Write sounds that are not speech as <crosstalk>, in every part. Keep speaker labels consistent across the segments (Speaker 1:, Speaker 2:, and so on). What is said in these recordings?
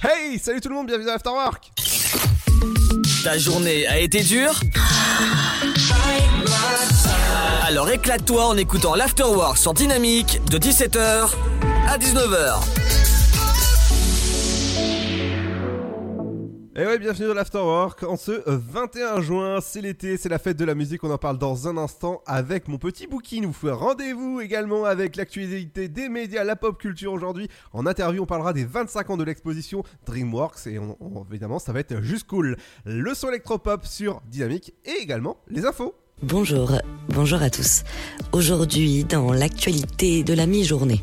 Speaker 1: Hey, salut tout le monde, bienvenue dans Afterwork
Speaker 2: Ta journée a été dure? Alors éclate-toi en écoutant l'Afterwork sur Dynamique de 17h à 19h.
Speaker 1: Et ouais, bienvenue dans l'Afterwork. En ce 21 juin, c'est l'été, c'est la fête de la musique. On en parle dans un instant avec mon petit bouquin. Nous fait rendez-vous également avec l'actualité des médias, la pop culture aujourd'hui. En interview, on parlera des 25 ans de l'exposition DreamWorks et évidemment, ça va être juste cool. Le son électropop sur Dynamique et également les infos.
Speaker 3: Bonjour, bonjour à tous. Aujourd'hui, dans l'actualité de la mi-journée.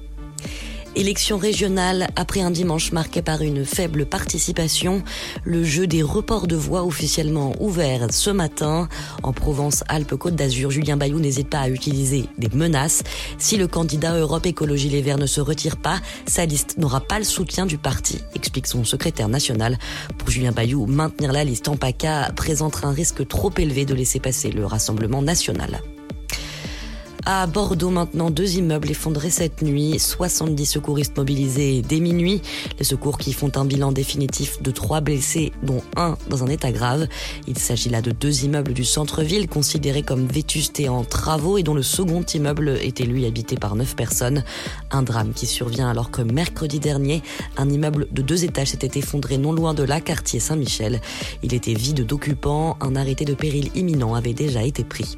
Speaker 3: Élection régionale, après un dimanche marqué par une faible participation, le jeu des reports de voix officiellement ouvert ce matin. En Provence-Alpes-Côte d'Azur, Julien Bayou n'hésite pas à utiliser des menaces. Si le candidat Europe Écologie Les Verts ne se retire pas, sa liste n'aura pas le soutien du parti, explique son secrétaire national. Pour Julien Bayou, maintenir la liste en PACA présentera un risque trop élevé de laisser passer le Rassemblement national. À Bordeaux maintenant, deux immeubles effondrés cette nuit, 70 secouristes mobilisés dès minuit. Les secours qui font un bilan définitif de trois blessés, dont un dans un état grave. Il s'agit là de deux immeubles du centre-ville considérés comme vétustés en travaux et dont le second immeuble était lui habité par neuf personnes. Un drame qui survient alors que mercredi dernier, un immeuble de deux étages s'était effondré non loin de là, quartier Saint-Michel. Il était vide d'occupants, un arrêté de péril imminent avait déjà été pris.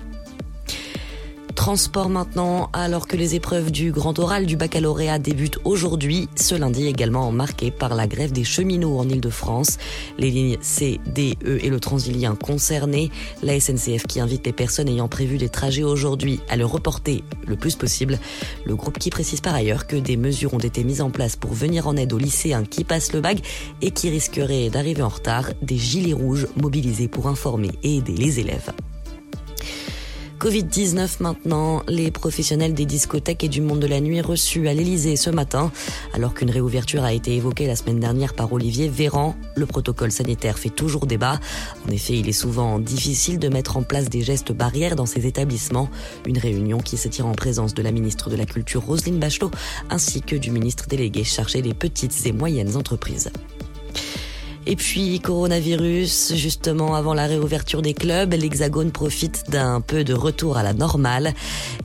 Speaker 3: Transport maintenant, alors que les épreuves du grand oral du baccalauréat débutent aujourd'hui, ce lundi également marqué par la grève des cheminots en Ile-de-France. Les lignes C, D, E et le Transilien concernés. La SNCF qui invite les personnes ayant prévu des trajets aujourd'hui à le reporter le plus possible. Le groupe qui précise par ailleurs que des mesures ont été mises en place pour venir en aide aux lycéens qui passent le bac et qui risqueraient d'arriver en retard. Des gilets rouges mobilisés pour informer et aider les élèves. Covid-19 maintenant, les professionnels des discothèques et du monde de la nuit reçus à l'Elysée ce matin, alors qu'une réouverture a été évoquée la semaine dernière par Olivier Véran. Le protocole sanitaire fait toujours débat. En effet, il est souvent difficile de mettre en place des gestes barrières dans ces établissements. Une réunion qui se tire en présence de la ministre de la Culture Roselyne Bachelot ainsi que du ministre délégué chargé des petites et moyennes entreprises. Et puis, coronavirus, justement, avant la réouverture des clubs, l'Hexagone profite d'un peu de retour à la normale.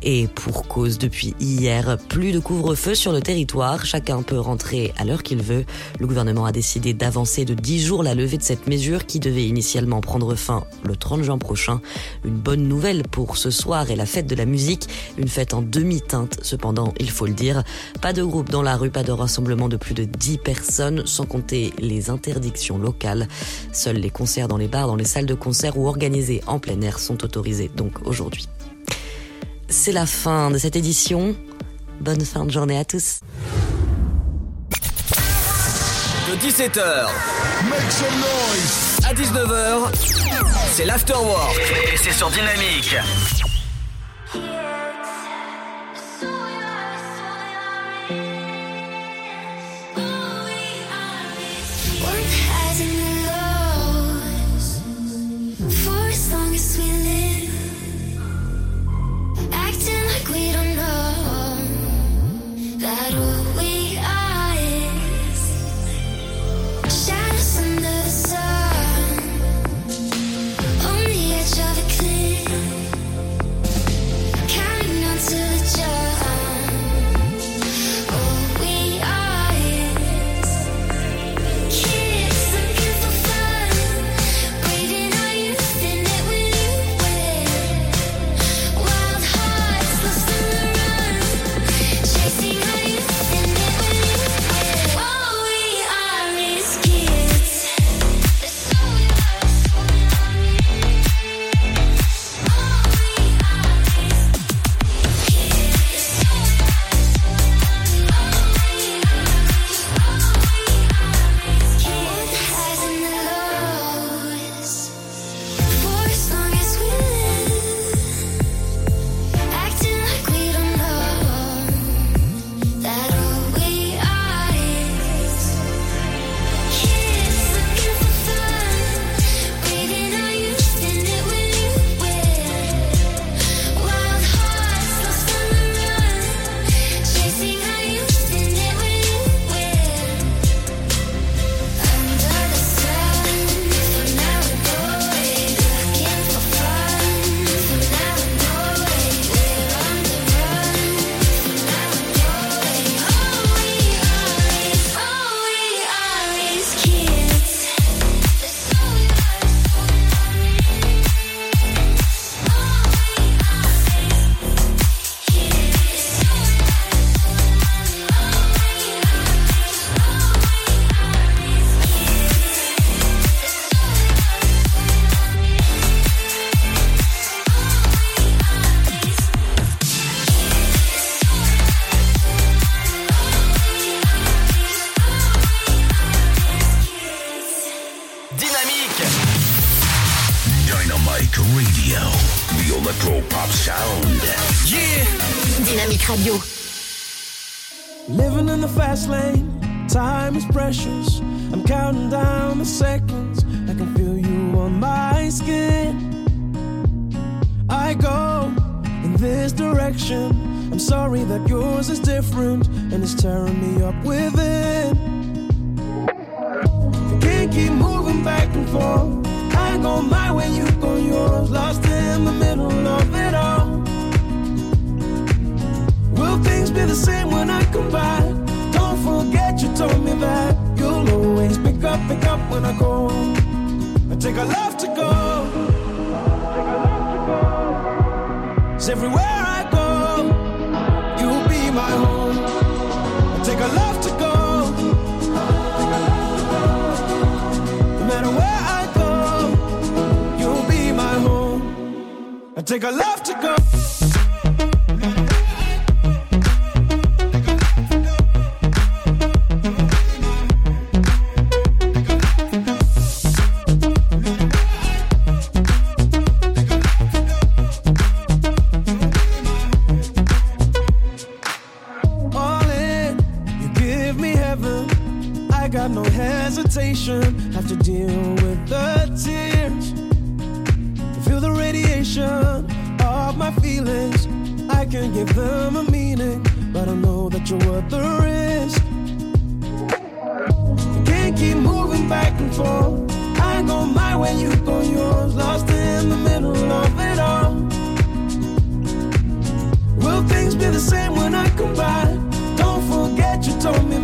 Speaker 3: Et pour cause, depuis hier, plus de couvre-feu sur le territoire. Chacun peut rentrer à l'heure qu'il veut. Le gouvernement a décidé d'avancer de 10 jours la levée de cette mesure qui devait initialement prendre fin le 30 juin prochain. Une bonne nouvelle pour ce soir et la fête de la musique. Une fête en demi-teinte, cependant, il faut le dire. Pas de groupe dans la rue, pas de rassemblement de plus de 10 personnes, sans compter les interdictions locale. Seuls les concerts dans les bars, dans les salles de concert ou organisés en plein air sont autorisés donc aujourd'hui. C'est la fin de cette édition. Bonne fin de journée à tous.
Speaker 2: De 17h à 19h, c'est l'Afterwork et c'est sur Dynamique.
Speaker 4: we don't know that.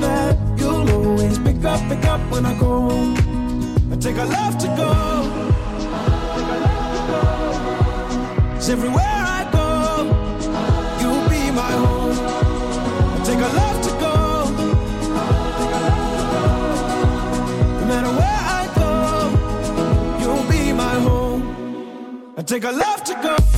Speaker 4: that you'll always pick up, pick up when I go. I take a love to go. Cause everywhere I go, you'll be my home. I take a love to go. No matter where I go, you'll be my home. I take a love to go.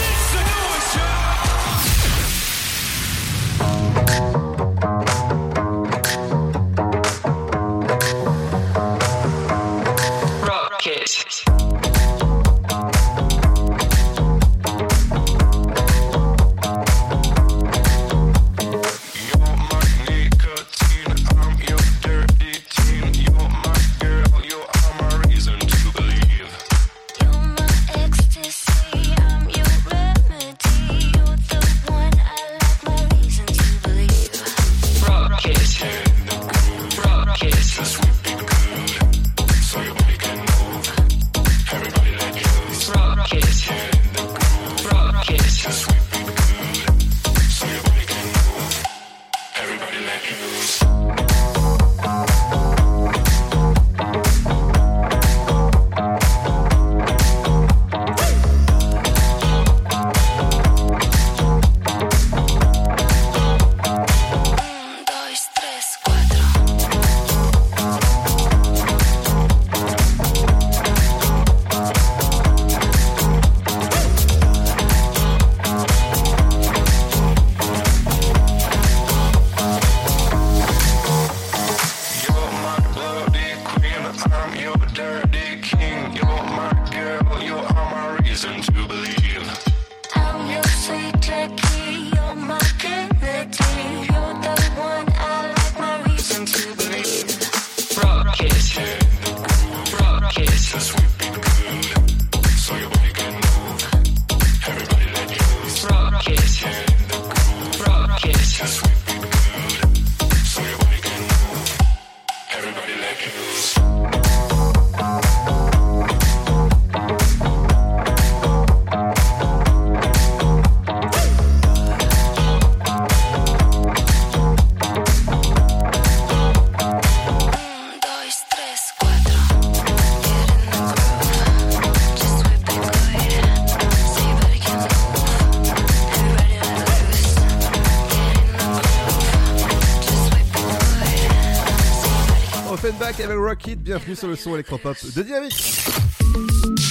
Speaker 1: Offenbach avec Rocket, bienvenue sur le son électropop de Dynamique.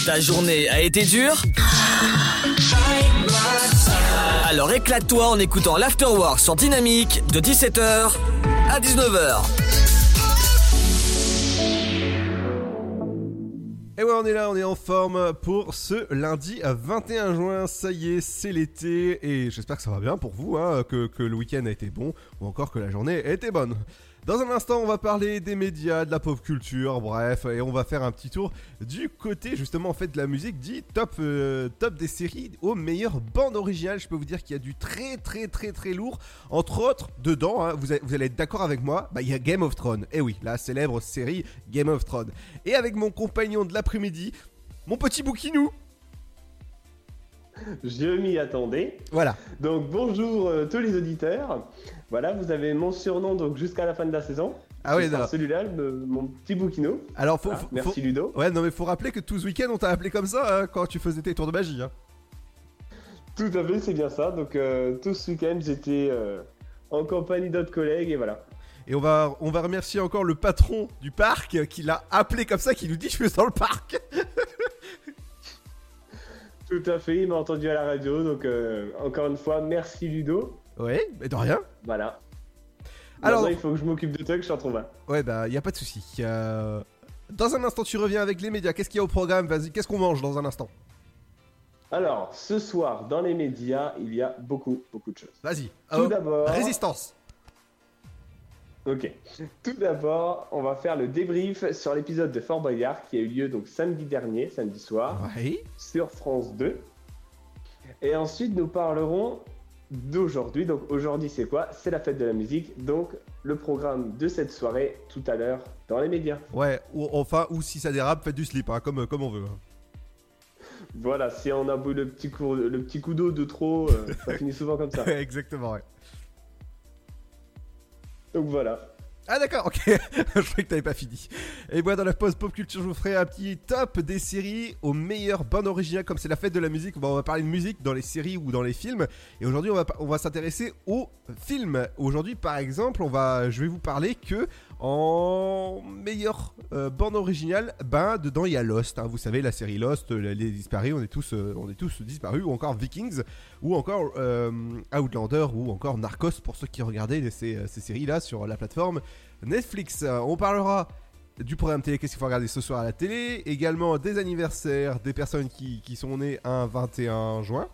Speaker 2: Ta journée a été dure? Alors éclate-toi en écoutant l'Afterwork sur Dynamique de 17h à 19h.
Speaker 1: Et ouais, on est là, on est en forme pour ce lundi à 21 juin. Ça y est, c'est l'été et j'espère que ça va bien pour vous, hein, que, que le week-end a été bon ou encore que la journée a été bonne. Dans un instant, on va parler des médias, de la pop culture, bref, et on va faire un petit tour du côté justement en fait de la musique dit top, euh, top des séries aux meilleures bandes originales. Je peux vous dire qu'il y a du très très très très lourd. Entre autres, dedans, hein, vous, allez, vous allez être d'accord avec moi, bah, il y a Game of Thrones. Et oui, la célèbre série Game of Thrones. Et avec mon compagnon de l'après-midi, mon petit bouquinou.
Speaker 5: Je m'y attendais.
Speaker 1: Voilà.
Speaker 5: Donc bonjour euh, tous les auditeurs. Voilà, vous avez mon surnom donc jusqu'à la fin de la saison.
Speaker 1: Ah oui.
Speaker 5: Celui-là, mon petit bouquino.
Speaker 1: Alors, faut,
Speaker 5: Ah,
Speaker 1: faut-
Speaker 5: merci Ludo.
Speaker 1: Ouais, non, mais faut rappeler que tout ce week-end, on t'a appelé comme ça hein, quand tu faisais tes tours de magie. Hein.
Speaker 5: Tout à fait, c'est bien ça. Donc euh, tout ce week-end, j'étais euh, en compagnie d'autres collègues et voilà.
Speaker 1: Et on va, on va remercier encore le patron du parc euh, qui l'a appelé comme ça, qui nous dit je suis dans le parc.
Speaker 5: Tout à fait, il m'a entendu à la radio. Donc euh, encore une fois, merci Ludo.
Speaker 1: Ouais, mais de rien.
Speaker 5: Voilà.
Speaker 1: Alors-
Speaker 5: il faut que je m'occupe de toi, que je t'en trouve un.
Speaker 1: Ouais, bah, y a pas de souci. Euh, Dans un instant, tu reviens avec les médias. Qu'est-ce qu'il y a au programme? Vas-y, qu'est-ce qu'on mange dans un instant?
Speaker 5: Alors, ce soir, dans les médias, il y a beaucoup, beaucoup de choses.
Speaker 1: Vas-y.
Speaker 5: Tout
Speaker 1: Euh,
Speaker 5: d'abord.
Speaker 1: Résistance.
Speaker 5: Ok. Tout d'abord, on va faire le débrief sur l'épisode de Fort Boyard qui a eu lieu donc samedi dernier, samedi soir,
Speaker 1: Ouais.
Speaker 5: sur France 2. Et ensuite, nous parlerons d'aujourd'hui. Donc aujourd'hui, c'est quoi? C'est la fête de la musique. Donc le programme de cette soirée tout à l'heure dans les médias.
Speaker 1: Ouais, ou, enfin, ou si ça dérape, faites du slip, hein, comme, comme on veut. hein.
Speaker 5: Voilà, si on a bu le petit coup, le petit coup d'eau de trop, euh, ça <laughs> finit souvent comme ça.
Speaker 1: Exactement, ouais.
Speaker 5: Donc voilà.
Speaker 1: Ah d'accord, ok. <laughs> je croyais que t'avais pas fini. Et moi dans la pause pop culture, je vous ferai un petit top des séries aux meilleures bandes originales. Comme c'est la fête de la musique, on va parler de musique dans les séries ou dans les films. Et aujourd'hui, on va, on va s'intéresser aux films. Aujourd'hui, par exemple, on va, je vais vous parler que en meilleure euh, bande originale, ben dedans il y a Lost. hein. vous savez la série Lost, euh, les disparus, on est tous, euh, on est tous disparus, ou encore Vikings, ou encore euh, Outlander, ou encore Narcos pour ceux qui regardaient ces, ces séries là sur la plateforme Netflix. On parlera du programme télé, qu'est-ce qu'il faut regarder ce soir à la télé, également des anniversaires des personnes qui, qui sont nées un 21 juin.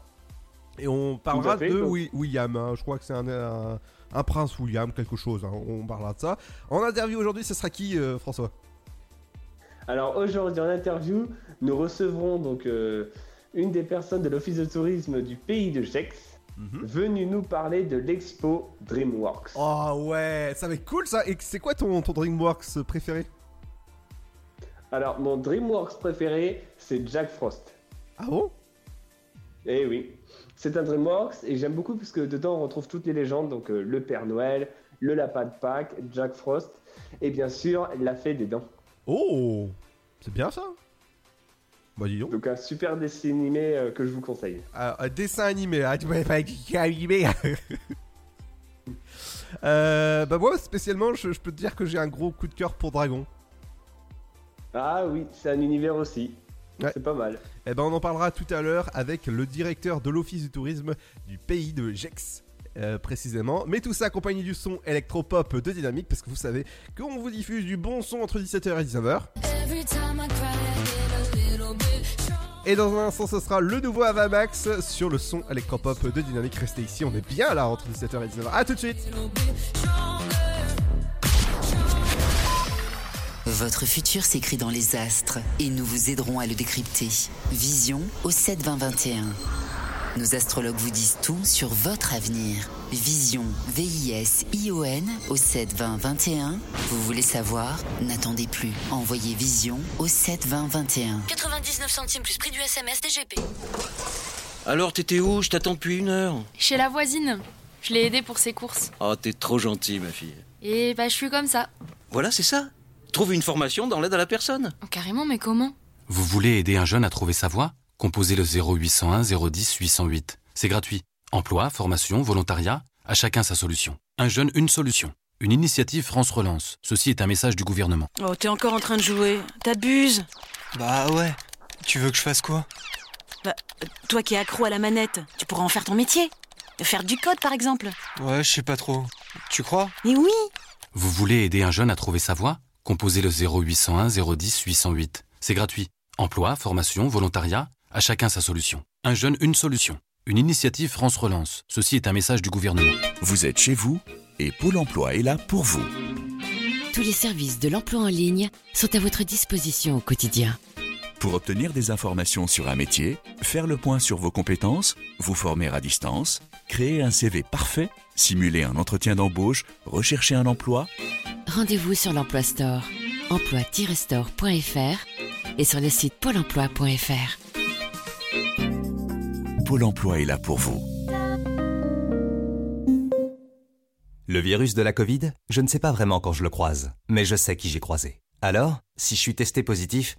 Speaker 1: Et on parlera
Speaker 5: fait,
Speaker 1: de William, hein. je crois que c'est un, un- un prince William, quelque chose, hein. on parlera de ça. En interview aujourd'hui, ce sera qui euh, François?
Speaker 5: Alors aujourd'hui en interview, nous recevrons donc euh, une des personnes de l'office de tourisme du pays de Gex,
Speaker 1: Mhm.
Speaker 5: venue nous parler de l'expo DreamWorks.
Speaker 1: Oh ouais, ça va être cool ça. Et c'est quoi ton, ton DreamWorks préféré?
Speaker 5: Alors mon DreamWorks préféré, c'est Jack Frost.
Speaker 1: Ah bon?
Speaker 5: Eh oui, c'est un DreamWorks et j'aime beaucoup parce que dedans on retrouve toutes les légendes, donc euh, le Père Noël, le Lapin de Pâques, Jack Frost et bien sûr la Fée des Dents.
Speaker 1: Oh C'est bien ça Bah dis donc.
Speaker 5: Donc un super dessin animé euh, que je vous conseille.
Speaker 1: Ah, un dessin animé, ah, tu animé. <laughs> euh, bah moi spécialement, je, je peux te dire que j'ai un gros coup de cœur pour Dragon.
Speaker 5: Ah oui, c'est un univers aussi.
Speaker 1: Ouais.
Speaker 5: C'est pas mal.
Speaker 1: Eh ben on en parlera tout à l'heure avec le directeur de l'office du tourisme du pays de Gex. euh, précisément, mais tout ça accompagné du son électropop de Dynamique parce que vous savez qu'on vous diffuse du bon son entre 17h et 19h. Et dans un instant, ce sera le nouveau Avamax sur le son électropop de Dynamique. Restez ici, on est bien là entre 17h et 19h. A tout de suite
Speaker 6: Votre futur s'écrit dans les astres et nous vous aiderons à le décrypter. Vision au 72021. Nos astrologues vous disent tout sur votre avenir. Vision, V-I-S-I-O-N au 72021. Vous voulez savoir? N'attendez plus. Envoyez Vision au 72021.
Speaker 7: 99 centimes plus prix du SMS DGP.
Speaker 8: Alors, t'étais où? Je t'attends depuis une heure.
Speaker 7: Chez la voisine. Je l'ai aidée pour ses courses.
Speaker 8: Oh, t'es trop gentil, ma fille.
Speaker 7: Et bah, je suis comme ça.
Speaker 8: Voilà, c'est ça. Trouve une formation dans l'aide à la personne.
Speaker 7: Oh, carrément, mais comment?
Speaker 9: Vous voulez aider un jeune à trouver sa voie? Composez le 0801 010 808. C'est gratuit. Emploi, formation, volontariat, à chacun sa solution. Un jeune, une solution. une initiative France Relance. Ceci est un message du gouvernement.
Speaker 10: Oh, t'es encore en train de jouer. T'abuses.
Speaker 11: Bah ouais. Tu veux que je fasse quoi?
Speaker 10: Bah, toi qui es accro à la manette, tu pourras en faire ton métier. Faire du code, par exemple.
Speaker 11: Ouais, je sais pas trop. Tu crois?
Speaker 10: Mais oui
Speaker 9: Vous voulez aider un jeune à trouver sa voie? Composez le 0801 010 808. C'est gratuit. Emploi, formation, volontariat, à chacun sa solution. Un jeune, une solution. Une initiative France Relance. Ceci est un message du gouvernement.
Speaker 12: Vous êtes chez vous et Pôle emploi est là pour vous.
Speaker 13: Tous les services de l'emploi en ligne sont à votre disposition au quotidien.
Speaker 12: Pour obtenir des informations sur un métier, faire le point sur vos compétences, vous former à distance, créer un CV parfait, simuler un entretien d'embauche, rechercher un emploi,
Speaker 13: Rendez-vous sur l'Emploi Store, emploi-store.fr et sur le site pôle emploi.fr.
Speaker 12: Pôle emploi est là pour vous.
Speaker 14: Le virus de la Covid, je ne sais pas vraiment quand je le croise, mais je sais qui j'ai croisé. Alors, si je suis testé positif,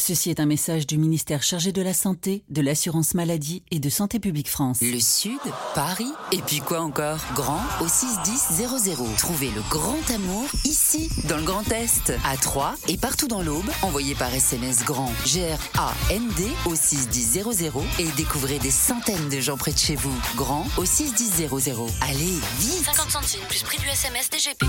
Speaker 15: Ceci est un message du ministère chargé de la Santé, de l'Assurance Maladie et de Santé Publique France.
Speaker 6: Le Sud, Paris, et puis quoi encore? Grand au 61000. Trouvez le grand amour ici, dans le Grand Est, à Troyes et partout dans l'Aube. Envoyez par SMS grand G-R-A-N-D au 61000 et découvrez des centaines de gens près de chez vous. Grand au 61000. Allez, vite
Speaker 7: 50 centimes plus prix du SMS DGP.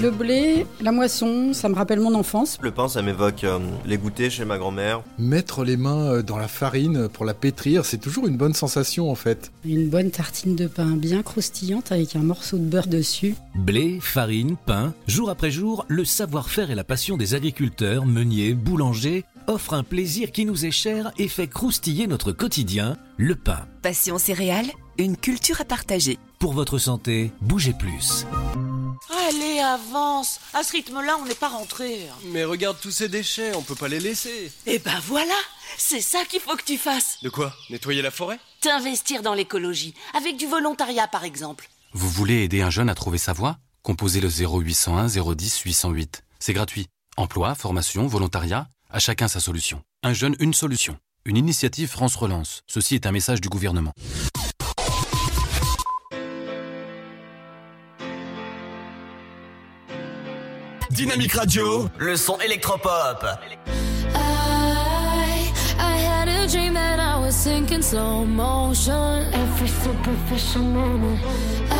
Speaker 16: Le blé, la moisson, ça me rappelle mon enfance.
Speaker 17: Le pain, ça m'évoque euh, les goûters chez ma grand-mère.
Speaker 18: Mettre les mains euh, dans la farine pour la pétrir, c'est toujours une bonne sensation en fait.
Speaker 16: Une bonne tartine de pain bien croustillante avec un morceau de beurre dessus.
Speaker 19: Blé, farine, pain, jour après jour, le savoir-faire et la passion des agriculteurs, meuniers, boulangers offrent un plaisir qui nous est cher et fait croustiller notre quotidien, le pain.
Speaker 20: Passion céréales, une culture à partager.
Speaker 19: Pour votre santé, bougez plus.
Speaker 10: Allez, avance À ce rythme-là, on n'est pas rentré.
Speaker 17: Mais regarde tous ces déchets, on peut pas les laisser.
Speaker 10: Eh ben voilà C'est ça qu'il faut que tu fasses
Speaker 17: De quoi? Nettoyer la forêt?
Speaker 10: T'investir dans l'écologie, avec du volontariat par exemple.
Speaker 9: Vous voulez aider un jeune à trouver sa voie? Composez le 0801 010 808. C'est gratuit. Emploi, formation, volontariat, à chacun sa solution. Un jeune, une solution. Une initiative France Relance. Ceci est un message du gouvernement.
Speaker 2: Dynamique Radio, le son électropop.
Speaker 21: I, I had a dream that I was sinking slow motion. Every superficial moment. I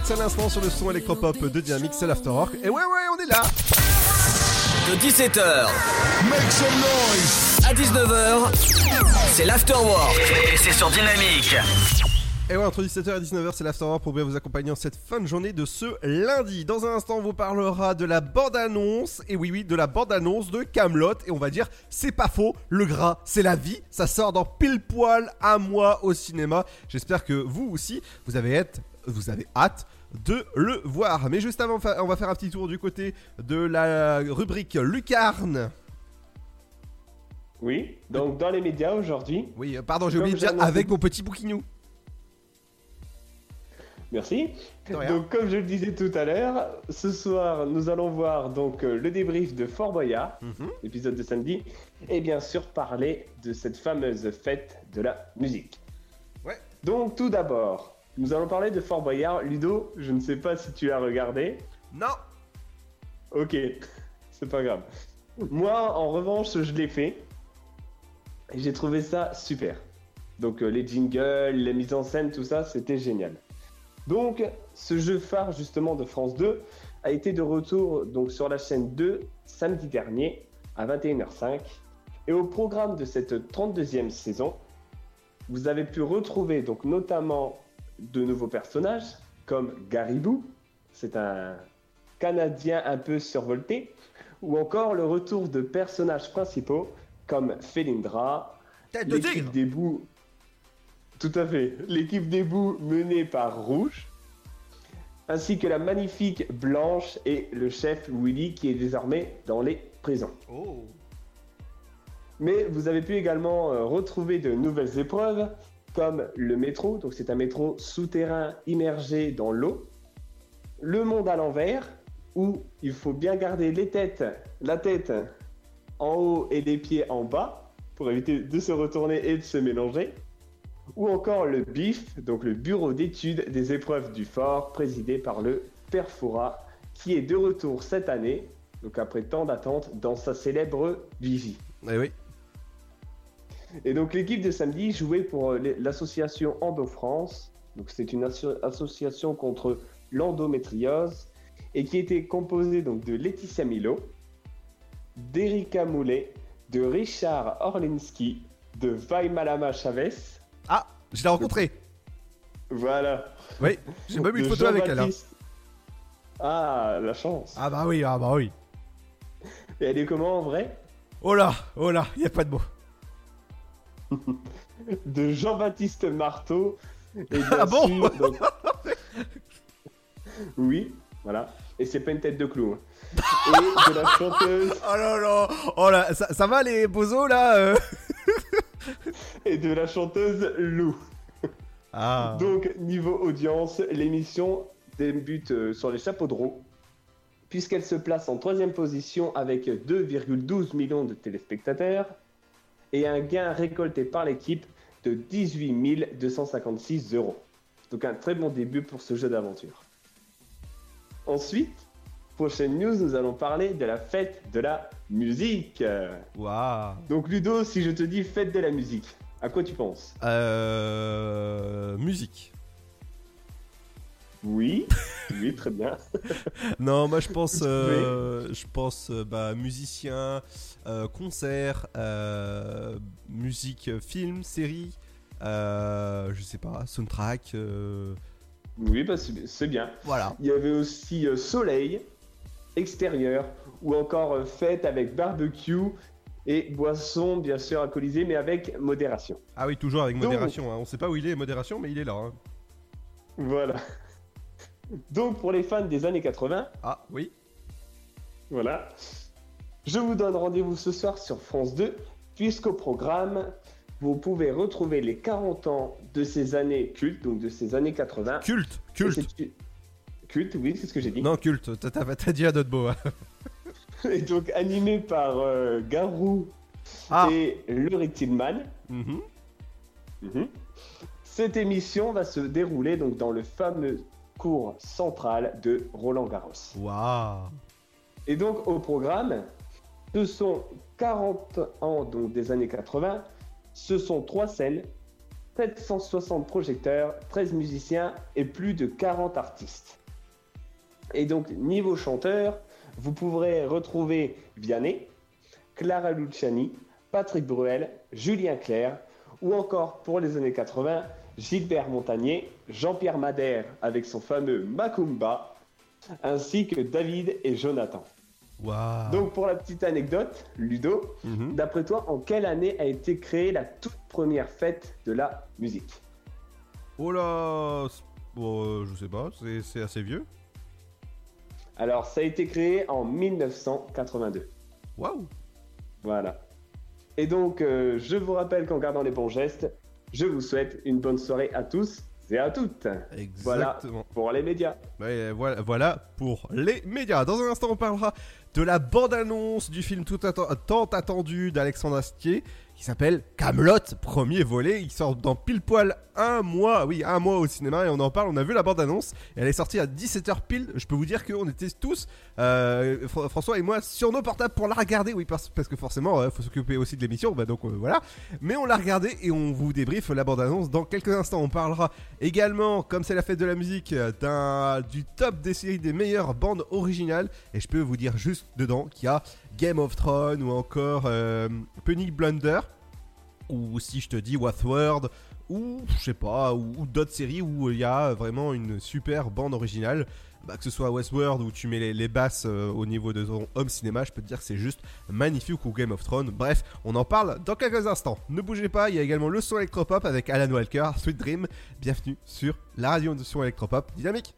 Speaker 1: Avamax à l'instant sur le son électropop de Dynamique, c'est l'Afterwork. Et ouais, ouais, on est là.
Speaker 2: De 17h à 19h, c'est l'afterwork et c'est sur Dynamique.
Speaker 1: Et ouais, entre 17h et 19h, c'est l'Afterwork pour bien vous accompagner en cette fin de journée de ce lundi. Dans un instant, on vous parlera de la bande-annonce, et oui, oui, de la bande-annonce de Camelot. Et on va dire, c'est pas faux, le gras, c'est la vie. Ça sort dans pile poil un mois au cinéma. J'espère que vous aussi, vous avez hâte, vous avez hâte de le voir. Mais juste avant, on va faire un petit tour du côté de la rubrique Lucarne.
Speaker 5: Oui, donc dans les médias aujourd'hui.
Speaker 1: Oui, pardon, j'ai oublié de dire avec mon petit bouquinou.
Speaker 5: Merci. Donc comme je le disais tout à l'heure, ce soir nous allons voir donc euh, le débrief de Fort Boyard,
Speaker 1: Mhm.
Speaker 5: épisode de samedi, et bien sûr parler de cette fameuse fête de la musique.
Speaker 1: Ouais.
Speaker 5: Donc tout d'abord, nous allons parler de Fort Boyard. Ludo, je ne sais pas si tu as regardé.
Speaker 1: Non.
Speaker 5: Ok, <laughs> c'est pas grave. Moi, en revanche, je l'ai fait. Et j'ai trouvé ça super. Donc euh, les jingles, les mises en scène, tout ça, c'était génial. Donc, ce jeu phare justement de France 2 a été de retour donc sur la chaîne 2 samedi dernier à 21h05. Et au programme de cette 32e saison, vous avez pu retrouver donc notamment de nouveaux personnages comme Garibou, c'est un Canadien un peu survolté, ou encore le retour de personnages principaux comme Felindra,
Speaker 1: Tête de
Speaker 5: l'équipe des bouts. Tout à fait. L'équipe des bouts menée par Rouge, ainsi que la magnifique Blanche et le chef Willy qui est désormais dans les prisons.
Speaker 1: Oh.
Speaker 5: Mais vous avez pu également euh, retrouver de nouvelles épreuves comme le métro, donc c'est un métro souterrain immergé dans l'eau, le monde à l'envers, où il faut bien garder les têtes, la tête en haut et les pieds en bas pour éviter de se retourner et de se mélanger, ou encore le BIF, donc le bureau d'études des épreuves du fort, présidé par le Père Fouras, qui est de retour cette année, donc après tant d'attentes, dans sa célèbre Vigie.
Speaker 1: Eh oui.
Speaker 5: Et donc l'équipe de samedi jouait pour euh, l'association Endo France. Donc c'est une asso- association contre l'endométriose et qui était composée donc de Laetitia Milo, d'Erika Moulet, de Richard Orlinski, de Vaimalama Chavez.
Speaker 1: Ah, je l'ai rencontré.
Speaker 5: Voilà.
Speaker 1: Oui, j'ai même eu une photo avec elle. hein.
Speaker 5: Ah, la chance.
Speaker 1: Ah bah oui, ah bah oui.
Speaker 5: Et elle est comment en vrai?
Speaker 1: Oh là, oh là, y a pas de mots.
Speaker 5: De Jean-Baptiste Marteau. Et bien
Speaker 1: Ah bon
Speaker 5: sûr, donc- Oui, voilà. Et c'est pas une tête de clou. hein. Et de la chanteuse. <laughs>
Speaker 1: Oh là là, oh là, ça, ça va les bozos là euh <laughs>
Speaker 5: Et de la chanteuse Lou.
Speaker 1: Ah.
Speaker 5: Donc, niveau audience, l'émission débute euh, sur les chapeaux de roue, puisqu'elle se place en troisième position avec 2,12 millions de téléspectateurs et un gain récolté par l'équipe de 18 256 euros. Donc, un très bon début pour ce jeu d'aventure. Ensuite, prochaine news, nous allons parler de la fête de la musique.
Speaker 1: Waouh.
Speaker 5: Donc, Ludo, si je te dis fête de la musique, à quoi tu penses?
Speaker 1: Euh. Musique.
Speaker 5: Oui, oui, très bien. <laughs>
Speaker 1: Non, moi je pense, euh, je pense euh, bah, musicien, euh, concert, euh, musique, film, série, je sais pas, soundtrack.
Speaker 5: Oui, bah, c'est bien.
Speaker 1: Voilà.
Speaker 5: Il y avait aussi soleil, extérieur, ou encore fête avec barbecue et boisson, bien sûr, alcoolisée, mais avec modération.
Speaker 1: Ah oui, toujours avec
Speaker 5: Donc-
Speaker 1: modération. hein. On sait pas où il est, modération, mais il est là. hein.
Speaker 5: Voilà. Donc, pour les fans des années 80,
Speaker 1: Ah oui.
Speaker 5: voilà, Je vous donne rendez-vous ce soir sur France 2, puisqu'au programme, vous pouvez retrouver les 40 ans de ces années cultes, donc de ces années 80.
Speaker 1: Culte, culte.
Speaker 5: Culte, oui, c'est ce que j'ai dit.
Speaker 1: Non, culte, t'as- dit à d'autres mots. hein. <laughs>
Speaker 5: Et donc animé par euh, Garou
Speaker 1: Ah.
Speaker 5: et Laurie Tillman.
Speaker 1: Mhm.
Speaker 5: Mhm. Cette émission va se dérouler donc dans le fameux cours central de Roland Garros.
Speaker 1: Waouh.
Speaker 5: Et donc au programme, ce sont 40 ans donc des années 80, ce sont trois scènes, 760 projecteurs, 13 musiciens et plus de 40 artistes. Et donc niveau chanteur, vous pourrez retrouver Vianney, Clara Luciani, Patrick Bruel, Julien Clerc ou encore pour les années 80, Gilbert Montagnier, Jean-Pierre Madère avec son fameux Macumba, ainsi que David et Jonathan.
Speaker 1: Waouh.
Speaker 5: Donc pour la petite anecdote, Ludo,
Speaker 1: Mhm.
Speaker 5: d'après toi, en quelle année a été créée la toute première fête de la musique?
Speaker 1: Oh là. Bon, euh, je sais pas, c'est- c'est assez vieux.
Speaker 5: Alors ça a été créé en 1982.
Speaker 1: Waouh.
Speaker 5: Voilà. Et donc euh, je vous rappelle qu'en gardant les bons gestes, je vous souhaite une bonne soirée à tous et à toutes. Voilà
Speaker 1: Exactement.
Speaker 5: pour les médias.
Speaker 1: Voilà, voilà pour les médias. Dans un instant, on parlera de la bande-annonce du film tout atten- tant attendu d'Alexandre Astier qui s'appelle Camelot, premier volet. Il sort dans pile poil un mois, oui, un mois au cinéma et on en parle. On a vu la bande-annonce elle est sortie à 17h pile. Je peux vous dire qu'on était tous, euh, Fr- François et moi, sur nos portables pour la regarder. Oui, parce, que forcément, il faut s'occuper aussi de l'émission. Bah, donc euh, voilà. Mais on l'a regardé et on vous débriefe la bande-annonce dans quelques instants. On parlera également, comme c'est la fête de la musique, euh, d'un du top des séries des meilleures bandes originales. Et je peux vous dire juste dedans qu'il y a Game of Thrones ou encore euh, Penny Blunder. Ou si je te dis Westworld, ou je sais pas, ou, d'autres séries où il y a vraiment une super bande originale. Bah, que ce soit Westworld où tu mets les, les basses euh, au niveau de ton home cinéma, je peux te dire que c'est juste magnifique ou Game of Thrones. Bref, on en parle dans quelques instants. Ne bougez pas, il y a également le son électropop avec Alan Walker, Sweet Dream. Bienvenue sur la radio de son électropop dynamique.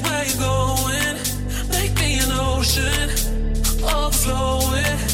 Speaker 22: Where you're going. Make me an ocean, overflowing.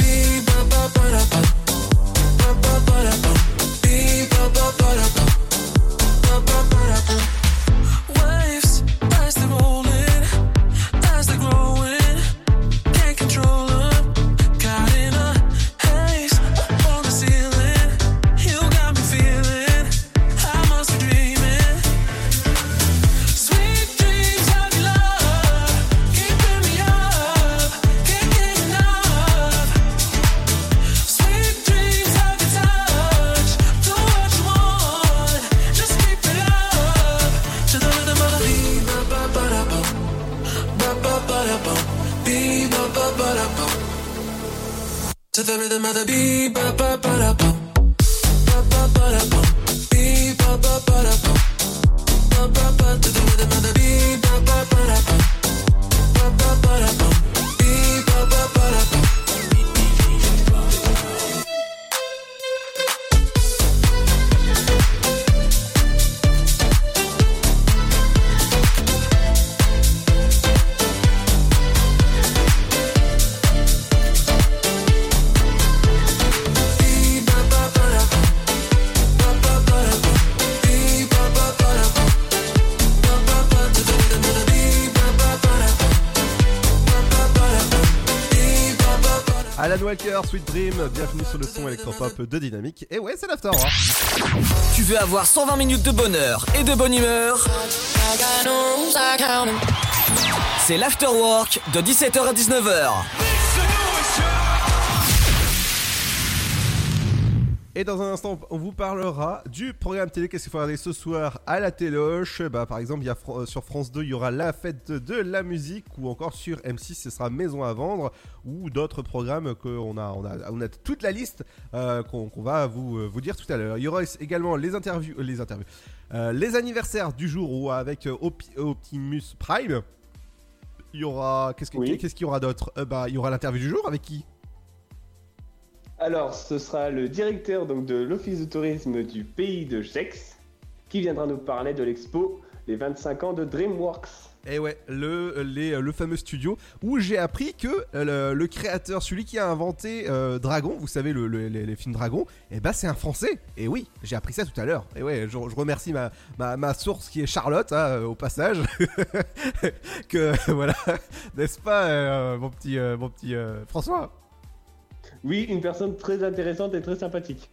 Speaker 22: the rhythm of the beat, ba ba
Speaker 1: Sweet Dream, bienvenue sur le son électropop de Dynamique. Et ouais, c'est l'after. hein.
Speaker 2: Tu veux avoir 120 minutes de bonheur et de bonne humeur? C'est l'afterwork de 17h à 19h.
Speaker 1: Et dans un instant, on vous parlera du programme télé. Qu'est-ce qu'il faut regarder ce soir à la téloche? Bah, Par exemple, il y a Fran- sur France 2, il y aura la fête de la musique, ou encore sur M6, ce sera Maison à vendre, ou d'autres programmes qu'on a, on a, on a toute la liste euh, qu'on va vous, euh, vous dire tout à l'heure. Il y aura également les interviews, euh, les interviews, euh, les anniversaires du jour ou avec euh, Optimus Prime. Il y aura, qu'est-ce que- qu'est-ce qu'il y aura d'autre? Euh, Bah, il y aura l'interview du jour avec qui?
Speaker 5: Alors, ce sera le directeur donc, de l'Office de tourisme du pays de Gex qui viendra nous parler de l'expo Les 25 ans de DreamWorks.
Speaker 1: Et ouais, le, les- le fameux studio où j'ai appris que euh, le, créateur, celui qui a inventé euh, Dragon, vous savez, le- le- les, films Dragon, et bah c'est un français. Et oui, j'ai appris ça tout à l'heure. Et ouais, je, je remercie ma, ma, ma source qui est Charlotte, hein, au passage. <laughs> que <laughs> voilà, n'est-ce pas, euh, mon petit, euh, mon petit euh, François?
Speaker 5: Oui, une personne très intéressante et très sympathique.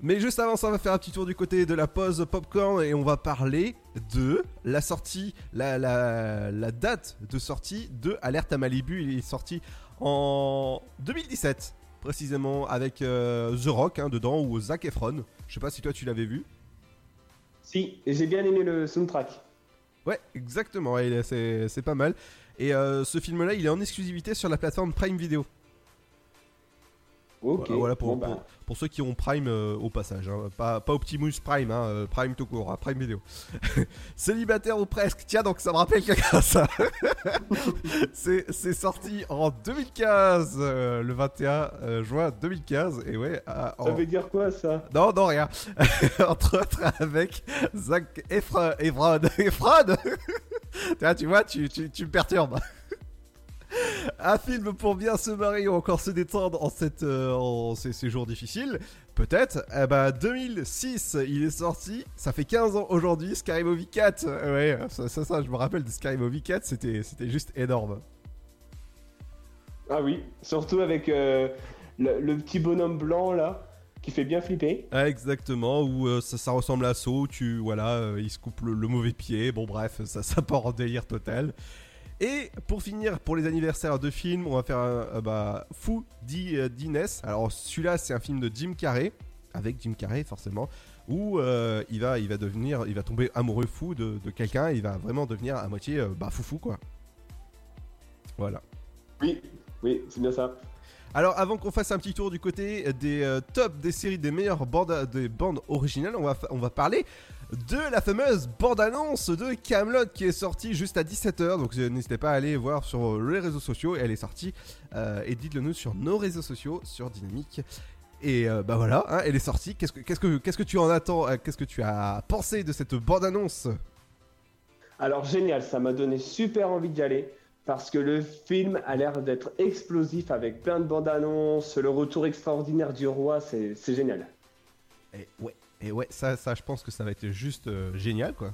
Speaker 1: Mais juste avant ça, on va faire un petit tour du côté de la pause popcorn et on va parler de la sortie, la, la, la date de sortie de Alerte à Malibu. Il est sorti en 2017, précisément avec euh, The Rock hein, dedans ou Zac Efron. Je sais pas si toi tu l'avais vu.
Speaker 5: Si, et j'ai bien aimé le soundtrack.
Speaker 1: Ouais, exactement, c'est pas mal. Et euh, ce film-là, il est en exclusivité sur la plateforme Prime Video.
Speaker 5: Ok,
Speaker 1: Voilà, voilà pour,
Speaker 5: bon, bah.
Speaker 1: pour, ceux qui ont Prime euh, au passage. hein. Pas, pas Optimus Prime, hein, euh, Prime tout court, hein, Prime Video. <laughs> Célibataire ou presque. Tiens, donc ça me rappelle quelqu'un <laughs> ça. c'est sorti en 2015, euh, le 21 euh, juin 2015. Et ouais. à- en-
Speaker 5: Ça veut dire quoi ça?
Speaker 1: Non, non, rien. <laughs> Entre autres avec Zac Efron. Efron. Efron Tiens, tu vois, tu, tu, tu me perturbes. Un film pour bien se marier ou encore se détendre en, cette, euh, en ces, ces jours difficiles Peut-être. Eh ben, 2006, il est sorti. Ça fait 15 ans aujourd'hui. Scary Movie 4. Ouais, ça, ça, ça, je me rappelle de Scary Movie 4. C'était c'était juste énorme.
Speaker 5: Ah oui, surtout avec euh, le, le petit bonhomme blanc là, qui fait bien flipper.
Speaker 1: Ah, exactement, où euh, ça, ça ressemble à Saw, tu voilà, il se coupe le, le mauvais pied, bon bref, ça, ça part en délire total. Et pour finir, pour les anniversaires de films, on va faire un euh, bah, Fou euh, d'Inès. Alors celui-là, c'est un film de Jim Carrey, avec Jim Carrey forcément, où euh, il, va, il va devenir, il va tomber amoureux fou de, de quelqu'un, il va vraiment devenir à moitié euh, bah, foufou quoi. Voilà.
Speaker 5: Oui, oui, c'est bien ça.
Speaker 1: Alors avant qu'on fasse un petit tour du côté des euh, tops des séries des meilleures bandes, des bandes originales, on va, fa- on va parler de la fameuse bande-annonce de Camelot qui est sortie juste à 17h. Donc euh, n'hésitez pas à aller voir sur les réseaux sociaux. Elle est sortie euh, et dites-le nous sur nos réseaux sociaux, sur Dynamique. Et euh, bah voilà, hein, elle est sortie. Qu'est-ce que, qu'est-ce que, qu'est-ce que tu en attends euh, Qu'est-ce que tu as pensé de cette bande-annonce?
Speaker 5: Alors génial, ça m'a donné super envie d'y aller parce que le film a l'air d'être explosif avec plein de bandes annonces, le retour extraordinaire du roi, c'est c'est génial.
Speaker 1: Et ouais, et ouais, ça, ça, je pense que ça va être juste euh, génial quoi.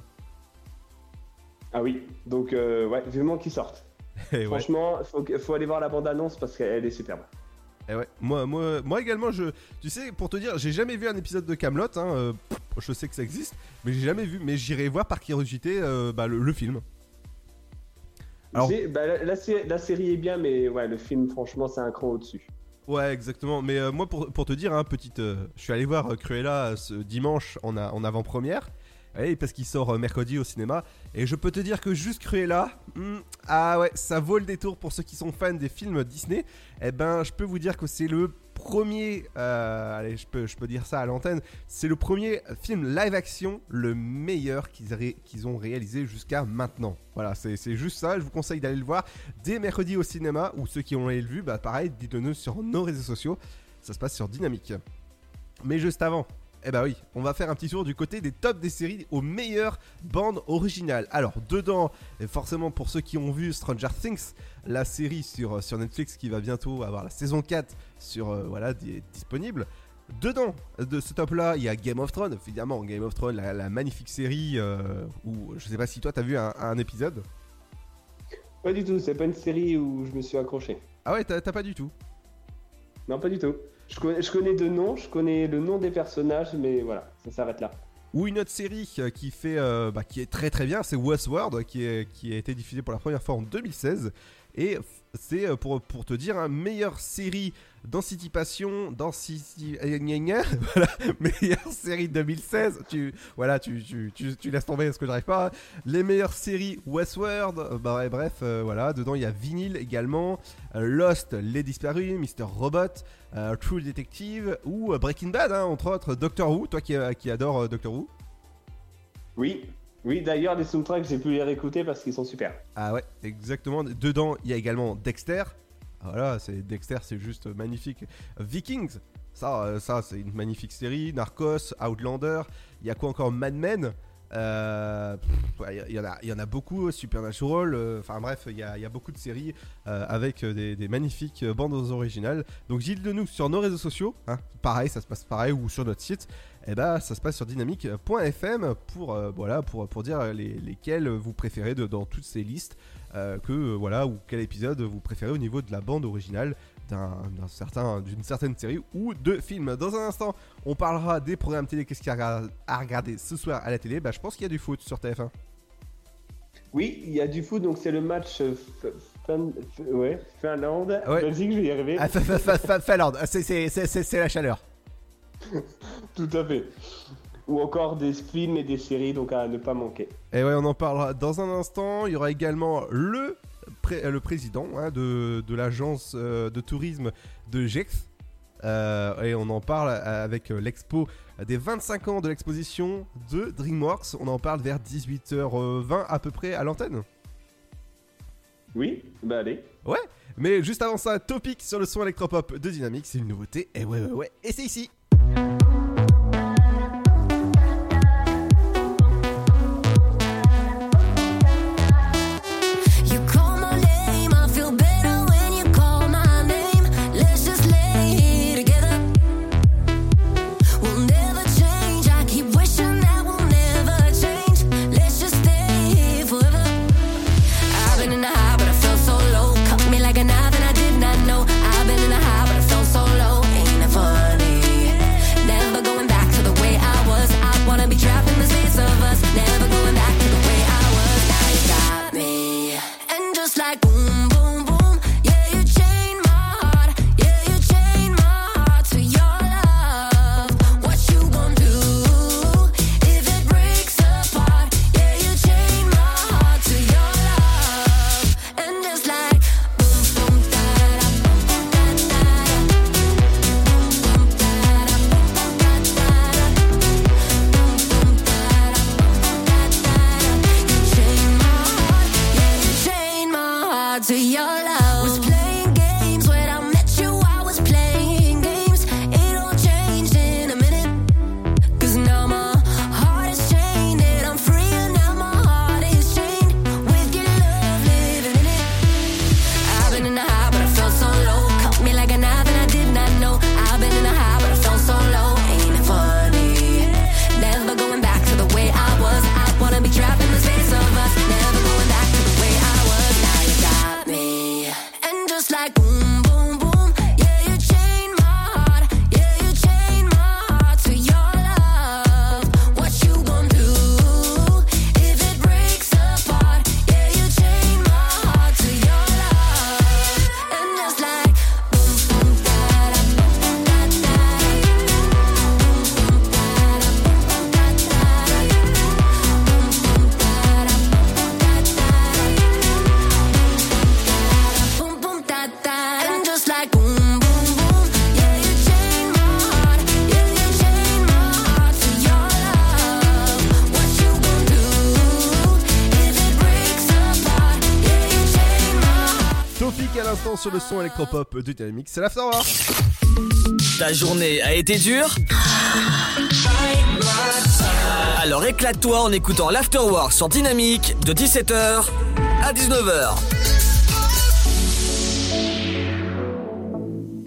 Speaker 5: Ah oui, donc euh, ouais, vivement qu'ils sortent. <laughs>
Speaker 1: Et ouais.
Speaker 5: Franchement, faut, aller voir la bande annonce parce qu'elle est superbe.
Speaker 1: Et ouais, moi, moi, moi également, je, tu sais, pour te dire, j'ai jamais vu un épisode de Camelot. Hein, euh, je sais que ça existe, mais j'ai jamais vu. Mais j'irai voir par curiosité euh, bah, le, le film. Alors-
Speaker 5: bah, la, la série est bien, mais ouais, le film, franchement, c'est un cran au-dessus.
Speaker 1: Ouais, exactement. Mais euh, moi, pour, te dire, hein, petite, euh, je suis allé voir euh, Cruella ce dimanche en, avant-première. Parce qu'il sort mercredi au cinéma. Et je peux te dire que juste Cruella, hmm, ah ouais, ça vaut le détour pour ceux qui sont fans des films Disney. Eh ben, je peux vous dire que c'est le premier, euh, allez, je peux, dire ça à l'antenne, c'est le premier film live action, le meilleur qu'ils ont réalisé jusqu'à maintenant. Voilà, c'est juste ça. Je vous conseille d'aller le voir dès mercredi au cinéma. Ou ceux qui ont le vu, bah pareil, dites-le sur nos réseaux sociaux. Ça se passe sur Dynamique. Mais juste avant, eh bah oui, on va faire un petit tour du côté des tops des séries aux meilleures bandes originales. Alors, dedans, et forcément pour ceux qui ont vu Stranger Things, la série sur, sur Netflix qui va bientôt avoir la saison 4 sur, euh, voilà, di- disponible. Dedans de ce top là, il y a Game of Thrones, évidemment, Game of Thrones, la, la magnifique série euh, où je sais pas si toi t'as vu un, un épisode.
Speaker 5: Pas du tout, c'est pas une série où je me suis accroché.
Speaker 1: Ah ouais, t'as pas du tout.
Speaker 5: Non, pas du tout. Je connais, je connais de noms, je connais le nom des personnages, mais voilà, ça s'arrête là.
Speaker 1: Ou une autre série euh, qui fait, euh, bah, qui est très très bien, c'est Westworld, qui, est, qui a été diffusée pour la première fois en 2016. Et c'est pour, pour te dire, hein, meilleure série euh, gna gna, <laughs> voilà, meilleure série 2016. Tu, voilà, tu, tu, tu, tu laisses tomber parce que j'arrive pas. Les meilleures séries Westworld, euh, bah, ouais, bref, euh, voilà, dedans il y a Vinyl également, euh, Lost, Les Disparus, Mr. Robot, euh, True Detective ou Breaking Bad, hein, entre autres, Doctor Who, toi qui, qui adore Doctor Who.
Speaker 5: Oui, oui. D'ailleurs, les soundtracks, j'ai pu les réécouter parce qu'ils sont super.
Speaker 1: Ah ouais, exactement. Dedans, il y a également Dexter. Voilà, c'est Dexter, c'est juste magnifique. Vikings, ça, euh, ça c'est une magnifique série. Narcos, Outlander. Il y a quoi encore? Mad Men. Euh, Il y, en a, y en a beaucoup, Supernatural, euh, enfin bref, il y, a, beaucoup de séries avec des, magnifiques bandes originales. Donc dites-le nous sur nos réseaux sociaux, hein. pareil, ça se passe pareil, ou sur notre site, et ben ça se passe sur dynamique.fm pour, voilà, pour, dire les, lesquels vous préférez de- dans toutes ces listes, que euh, voilà, ou quel épisode vous préférez au niveau de la bande originale d'un certain, d'une certaine série ou de film. Dans un instant, on parlera des programmes télé, qu'est-ce qu'il y a à regarder- ce soir à la télé? Bah, je pense qu'il y a du foot sur TF1.
Speaker 5: Oui, il y a du foot, donc c'est le match euh, Fin- ouais, Finlande,
Speaker 1: Ouais.
Speaker 5: Belgique, je vais y arriver.
Speaker 1: Ah, Finlande, c'est la chaleur. <laughs>
Speaker 5: Tout à fait. Ou encore des films et des séries, donc à ne pas manquer.
Speaker 1: Et ouais, on en parlera dans un instant. Il y aura également le, pré- euh, le président hein, de, de l'agence euh, de tourisme de Gex. Euh, et on en parle avec l'expo des 25 ans de l'exposition de DreamWorks. On en parle vers 18h20 à peu près à l'antenne.
Speaker 5: Oui, bah allez.
Speaker 1: Ouais, mais juste avant ça, topic sur le son électropop de Dynamique, c'est une nouveauté. Et ouais, ouais, ouais, et c'est ici. Le son électropop de Dynamique, c'est l'afterwork.
Speaker 2: Ta journée a été dure Alors éclate-toi en écoutant l'Afterwork sur Dynamique de 17h à 19h.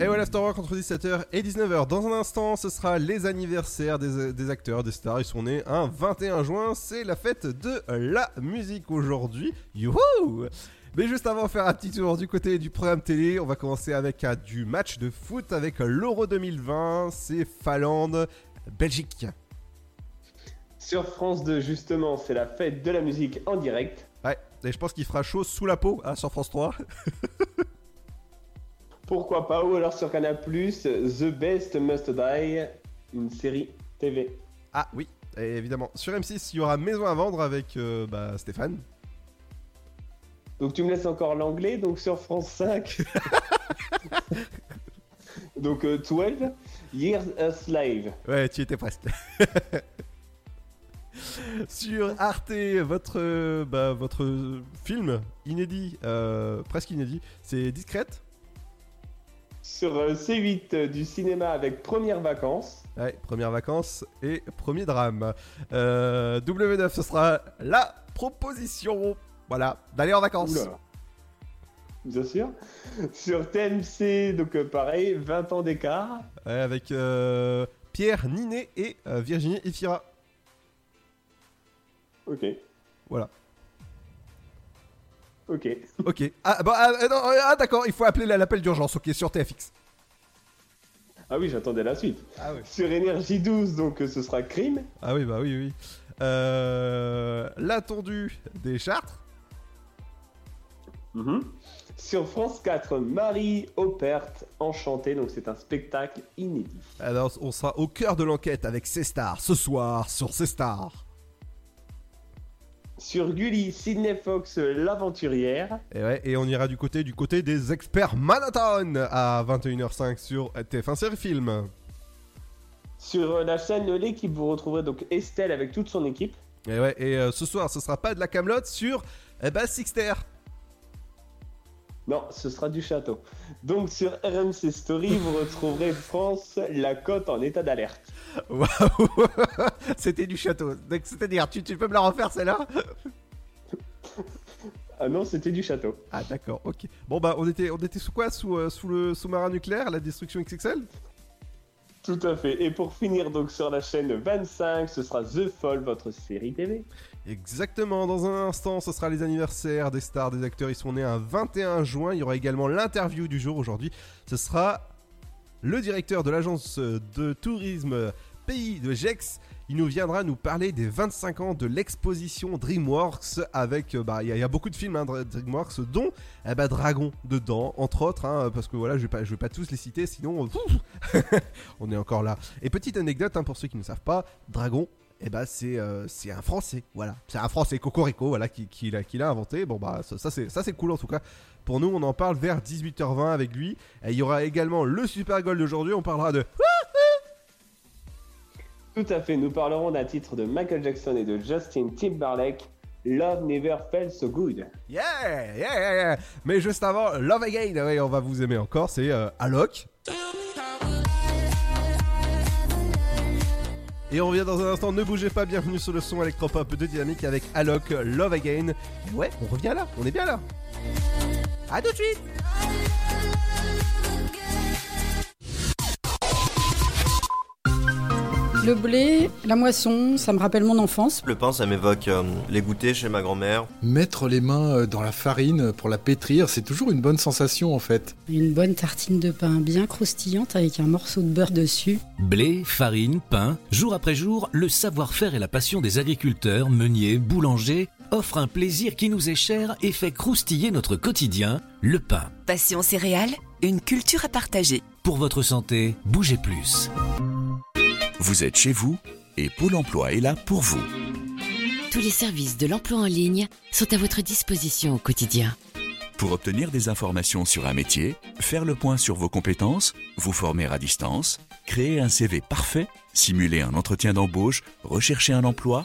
Speaker 1: Et voilà, Afterwork entre 17h et 19h. Dans un instant, ce sera les anniversaires des, des acteurs, des stars. Ils sont nés un 21 juin. C'est la fête de la musique aujourd'hui. Youhou Mais juste avant de faire un petit tour du côté du programme télé, on va commencer avec euh, du match de foot avec l'Euro 2020. C'est Finlande, Belgique.
Speaker 5: Sur France 2, justement, c'est la fête de la musique en direct.
Speaker 1: Ouais, et je pense qu'il fera chaud sous la peau hein, sur France 3. <laughs>
Speaker 5: Pourquoi pas Ou alors sur Canal+, The Best Must Die, une série TV.
Speaker 1: Ah oui, et évidemment. Sur M6, il y aura Maison à vendre avec euh, bah, Stéphane.
Speaker 5: Donc tu me laisses encore l'anglais, donc sur France 5. <laughs> donc euh, 12 Years a Slave.
Speaker 1: Ouais, tu étais presque. <laughs> Sur Arte, votre, euh, bah, votre film inédit, euh, presque inédit, c'est Discrète.
Speaker 5: Sur euh, C8 euh, du cinéma avec Première Vacances.
Speaker 1: Ouais, première vacances et premier drame. Euh, W9, ce sera la proposition, voilà, d'aller en vacances.
Speaker 5: Oula. Bien sûr. <laughs> Sur TMC, donc euh, pareil, 20 ans d'écart.
Speaker 1: Avec euh, Pierre Ninet et euh, Virginie Efira.
Speaker 5: Ok.
Speaker 1: Voilà.
Speaker 5: Ok. <laughs>
Speaker 1: Ok. Ah, bah, ah, non, ah, d'accord, il faut appeler la- l'appel d'urgence, ok, sur TFX.
Speaker 5: Ah oui, j'attendais la suite.
Speaker 1: Ah oui.
Speaker 5: Sur Énergie 12, donc euh, ce sera Crime.
Speaker 1: Ah oui, bah oui, oui. Euh, L'attendu des Chartres.
Speaker 5: Mhm. Sur France 4, Marie Opert, Enchantée, donc c'est un spectacle inédit.
Speaker 1: Alors, on sera au cœur de l'enquête avec C Stars ce soir sur C Stars.
Speaker 5: Sur Gulli, Sydney Fox, L'Aventurière.
Speaker 1: Et, ouais, et on ira du côté du côté des experts Manhattan à 21h05 sur TF1 Série Film.
Speaker 5: Sur euh, la chaîne de l'équipe, vous retrouverez donc Estelle avec toute son équipe.
Speaker 1: Et ouais, et euh, ce soir, ce sera pas de la camelote sur eh ben, Sixter.
Speaker 5: Non, ce sera du château. Donc sur RMC Story, vous retrouverez France, la côte en état d'alerte.
Speaker 1: Waouh <laughs> C'était du château. C'est-à-dire, tu, tu peux me la refaire celle-là?
Speaker 5: Ah non, c'était du château.
Speaker 1: Ah d'accord, ok. Bon bah on était, on était sous quoi? Sous, euh, sous le sous-marin nucléaire, la destruction XXL
Speaker 5: Tout à fait. Et pour finir donc sur la chaîne 25, ce sera The Fall, votre série TV.
Speaker 1: Exactement, dans un instant, ce sera les anniversaires des stars, des acteurs. Ils sont nés un 21 juin. Il y aura également l'interview du jour aujourd'hui. Ce sera le directeur de l'agence de tourisme Pays de Gex. Il nous viendra nous parler des 25 ans de l'exposition DreamWorks avec, euh, bah, il y, a- beaucoup de films hein, Dr- DreamWorks, dont eh bah, Dragon dedans, entre autres, hein, parce que voilà, je vais pas, je vais pas tous les citer, sinon pouf, <laughs> on est encore là. Et petite anecdote hein, pour ceux qui ne savent pas, Dragon, eh bah c'est euh, c'est un français, voilà. C'est un français, Cocorico, voilà, qui, qui l'a qui l'a inventé. Bon bah ça, ça, c'est ça c'est cool en tout cas. Pour nous, on en parle vers 18h20 avec lui. Et il y aura également le Super Goal d'aujourd'hui, on parlera de... <laughs>
Speaker 5: Tout à fait, nous parlerons d'un titre de Michael Jackson et de Justin Timberlake, Love Never Felt So Good.
Speaker 1: Yeah, yeah, yeah, yeah. Mais juste avant, Love Again, ouais, on va vous aimer encore, c'est euh, Alok. Et on revient dans un instant, ne bougez pas, bienvenue sur le son électropop de Dynamique avec Alok, Love Again. Et ouais, on revient là, on est bien là. A tout de suite
Speaker 16: Le blé, la moisson, ça me rappelle mon enfance.
Speaker 11: Le pain, ça m'évoque euh, les goûters chez ma grand-mère.
Speaker 18: Mettre les mains euh, dans la farine pour la pétrir, c'est toujours une bonne sensation en fait.
Speaker 16: Une bonne tartine de pain bien croustillante avec un morceau de beurre dessus.
Speaker 19: Blé, farine, pain, jour après jour, le savoir-faire et la passion des agriculteurs, meuniers, boulangers offrent un plaisir qui nous est cher et fait croustiller notre quotidien, le pain.
Speaker 20: Passion céréales, une culture à partager.
Speaker 19: Pour votre santé, bougez plus.
Speaker 23: Vous êtes chez vous et Pôle emploi est là pour vous.
Speaker 24: Tous les services de l'emploi en ligne sont à votre disposition au quotidien.
Speaker 23: Pour obtenir des informations sur un métier, faire le point sur vos compétences, vous former à distance, créer un CV parfait, simuler un entretien d'embauche, rechercher un emploi,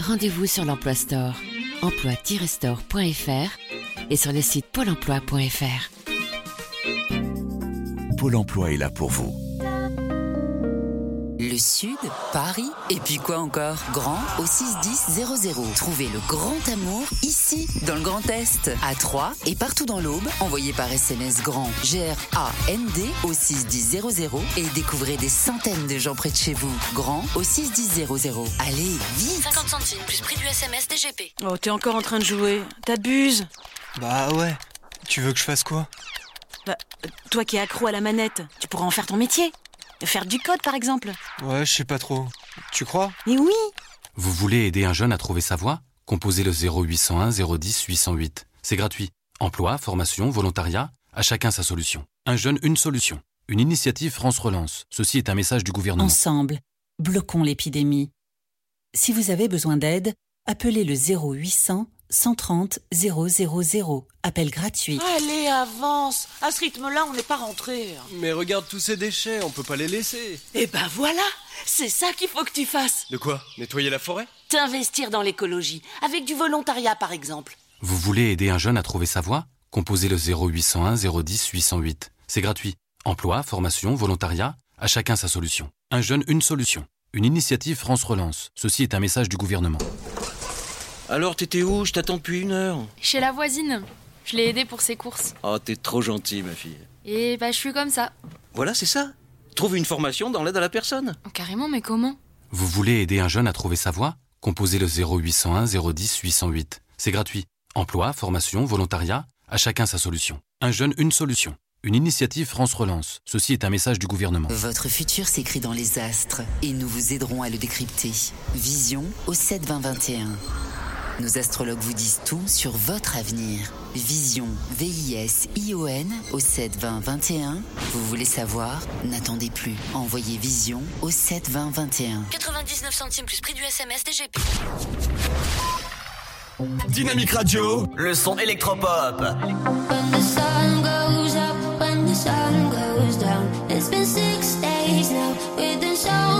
Speaker 24: Rendez-vous sur l'Emploi Store, emploi-store.fr et sur le site pôle emploi.fr.
Speaker 23: Pôle emploi est là pour vous.
Speaker 6: Le Sud, Paris, et puis quoi encore? Grand au 61000. Trouvez le grand amour ici, dans le Grand Est, à Troyes et partout dans l'Aube. Envoyez par SMS grand G-R-A-N-D au 61000 et découvrez des centaines de gens près de chez vous. Grand au 61000. Allez, vite
Speaker 7: 50 centimes plus prix du SMS DGP.
Speaker 10: Oh, t'es encore en train de jouer. T'abuses.
Speaker 25: Bah ouais. Tu veux que je fasse quoi?
Speaker 10: Bah, toi qui es accro à la manette, tu pourras en faire ton métier. Faire du code, par exemple.
Speaker 25: Ouais, je sais pas trop. Tu crois?
Speaker 10: Mais oui
Speaker 9: Vous voulez aider un jeune à trouver sa voie? Composez le 0801 010 808. C'est gratuit. Emploi, formation, volontariat, à chacun sa solution. Un jeune, une solution. Une initiative France Relance. Ceci est un message du gouvernement.
Speaker 15: Ensemble, bloquons l'épidémie. Si vous avez besoin d'aide, appelez le 0800 130 000. Appel gratuit.
Speaker 13: Allez, avance À ce rythme-là, on n'est pas rentré.
Speaker 11: Mais regarde tous ces déchets, on peut pas les laisser.
Speaker 13: Eh ben voilà C'est ça qu'il faut que tu fasses
Speaker 11: De quoi? Nettoyer la forêt?
Speaker 13: T'investir dans l'écologie, avec du volontariat par exemple.
Speaker 9: Vous voulez aider un jeune à trouver sa voie? Composez le 0801 010 808. C'est gratuit. Emploi, formation, volontariat, à chacun sa solution. Un jeune, une solution. Une initiative France Relance. Ceci est un message du gouvernement.
Speaker 8: Alors, t'étais où? Je t'attends depuis une heure.
Speaker 26: Chez la voisine. Je l'ai aidée pour ses courses.
Speaker 8: Oh, t'es trop gentille, ma fille.
Speaker 26: Et bah, je suis comme ça.
Speaker 8: Voilà, c'est ça. Trouve une formation dans l'aide à la personne.
Speaker 26: Oh, carrément, mais comment?
Speaker 9: Vous voulez aider un jeune à trouver sa voie? Composez le 0801 010 808. C'est gratuit. Emploi, formation, volontariat, à chacun sa solution. Un jeune, une solution. Une initiative France Relance. Ceci est un message du gouvernement.
Speaker 6: Votre futur s'écrit dans les astres et nous vous aiderons à le décrypter. Vision au 72021. Nos astrologues vous disent tout sur votre avenir. Vision, V-I-S-I-O-N au 72021. Vous voulez savoir? N'attendez plus. Envoyez Vision au 72021.
Speaker 7: 99 centimes plus prix du SMS DGP.
Speaker 2: Dynamique Radio, le son électropop.
Speaker 27: When the sun goes up, when the sun goes down. It's been six days now with insomnia.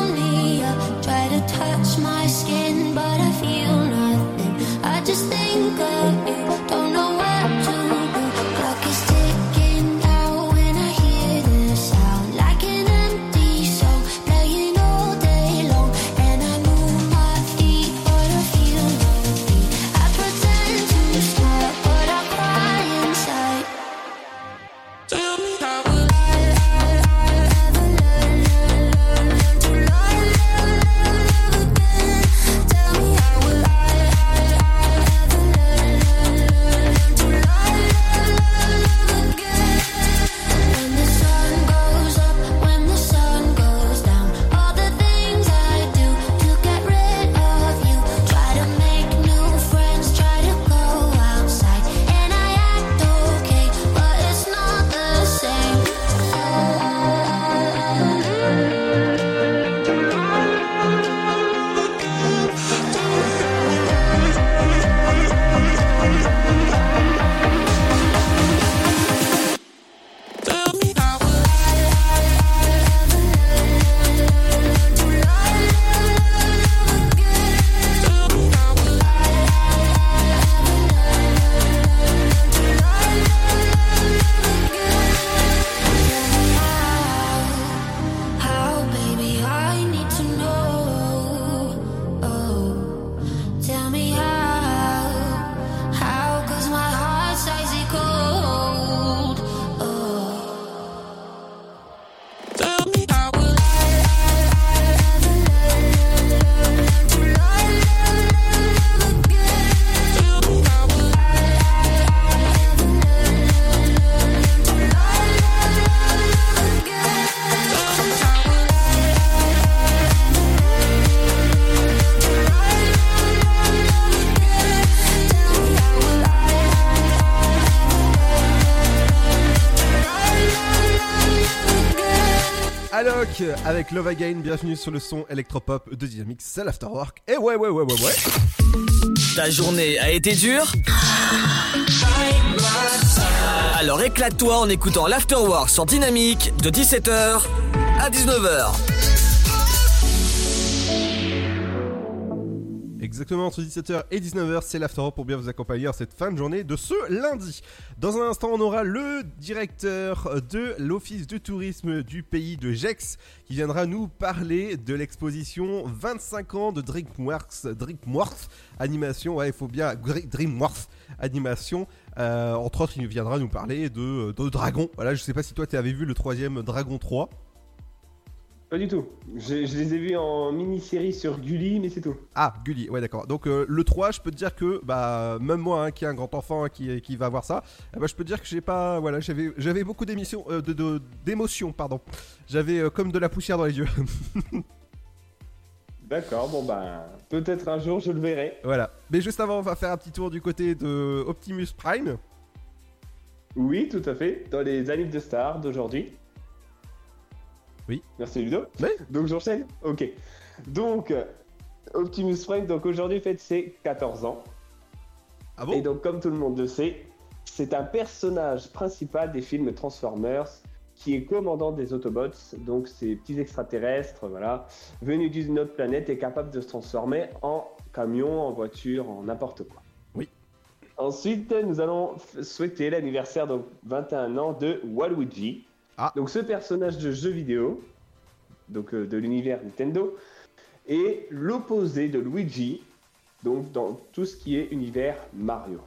Speaker 1: Avec Love Again, bienvenue sur le son électropop de Dynamics, c'est l'Afterwork. Et ouais, ouais, ouais, ouais, ouais.
Speaker 2: Ta journée a été dure Alors éclate-toi en écoutant l'Afterwork sur Dynamique de 17h à 19h.
Speaker 1: Exactement entre 17h et 19h, c'est l'Afterwork pour bien vous accompagner en cette fin de journée de ce lundi. Dans un instant, on aura le directeur de l'Office du tourisme du pays de Gex qui viendra nous parler de l'exposition 25 ans de DreamWorks, DreamWorks Animation. Ouais, il faut bien DreamWorks Animation. Euh, entre autres, il viendra nous parler de, de Dragon. Voilà, je sais pas si toi tu avais vu le troisième Dragon 3.
Speaker 5: Pas du tout. Je, je les ai vus en mini-série sur Gulli, mais c'est tout.
Speaker 1: Ah, Gulli, ouais, d'accord. Donc, euh, le 3, je peux te dire que, bah, même moi, hein, qui est un grand enfant hein, qui, qui va voir ça, eh ben, je peux te dire que j'ai pas. Voilà, j'avais j'avais beaucoup d'émissions, euh, de- d'émotions, pardon. J'avais euh, comme de la poussière dans les yeux. <laughs>
Speaker 5: D'accord, bon bah peut-être un jour je le verrai.
Speaker 1: Voilà. Mais juste avant, on va faire un petit tour du côté de Optimus Prime.
Speaker 5: Oui, tout à fait, dans les annives de Star d'aujourd'hui.
Speaker 1: Oui.
Speaker 5: Merci Ludo.
Speaker 1: Oui.
Speaker 5: Donc j'enchaîne Ok. Donc, euh, Optimus Prime, donc aujourd'hui fête ses 14 ans.
Speaker 1: Ah bon?
Speaker 5: Et donc, comme tout le monde le sait, c'est un personnage principal des films Transformers qui est commandant des Autobots, donc ces petits extraterrestres, voilà, venus d'une autre planète et capables de se transformer en camion, en voiture, en n'importe quoi.
Speaker 1: Oui.
Speaker 5: Ensuite, nous allons souhaiter l'anniversaire, donc 21 ans, de Waluigi.
Speaker 1: Ah.
Speaker 5: Donc ce personnage de jeu vidéo, donc euh, de l'univers Nintendo, est l'opposé de Luigi, donc dans tout ce qui est univers Mario.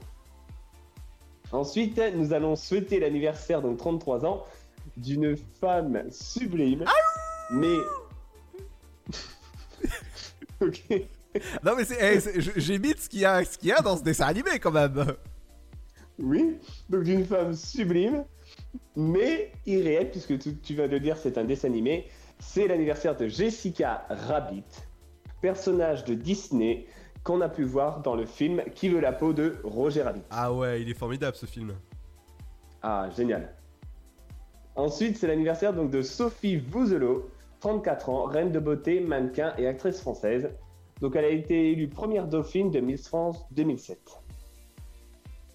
Speaker 5: Ensuite, nous allons souhaiter l'anniversaire, donc 33 ans, d'une femme sublime, mais... <laughs> ok.
Speaker 1: Non mais eh, j'imite ce qu'il y a, ce qu'il y a dans ce dessin animé quand même.
Speaker 5: Oui, donc d'une femme sublime, mais irréelle, puisque tu, tu vas le dire, c'est un dessin animé. C'est l'anniversaire de Jessica Rabbit, personnage de Disney qu'on a pu voir dans le film Qui veut la peau de Roger Rabbit.
Speaker 1: Ah ouais, il est formidable ce film.
Speaker 5: Ah, génial. Ensuite, c'est l'anniversaire donc de Sophie Vouzelot, 34 ans, reine de beauté, mannequin et actrice française. Donc, elle a été élue première dauphine de Miss France 2007.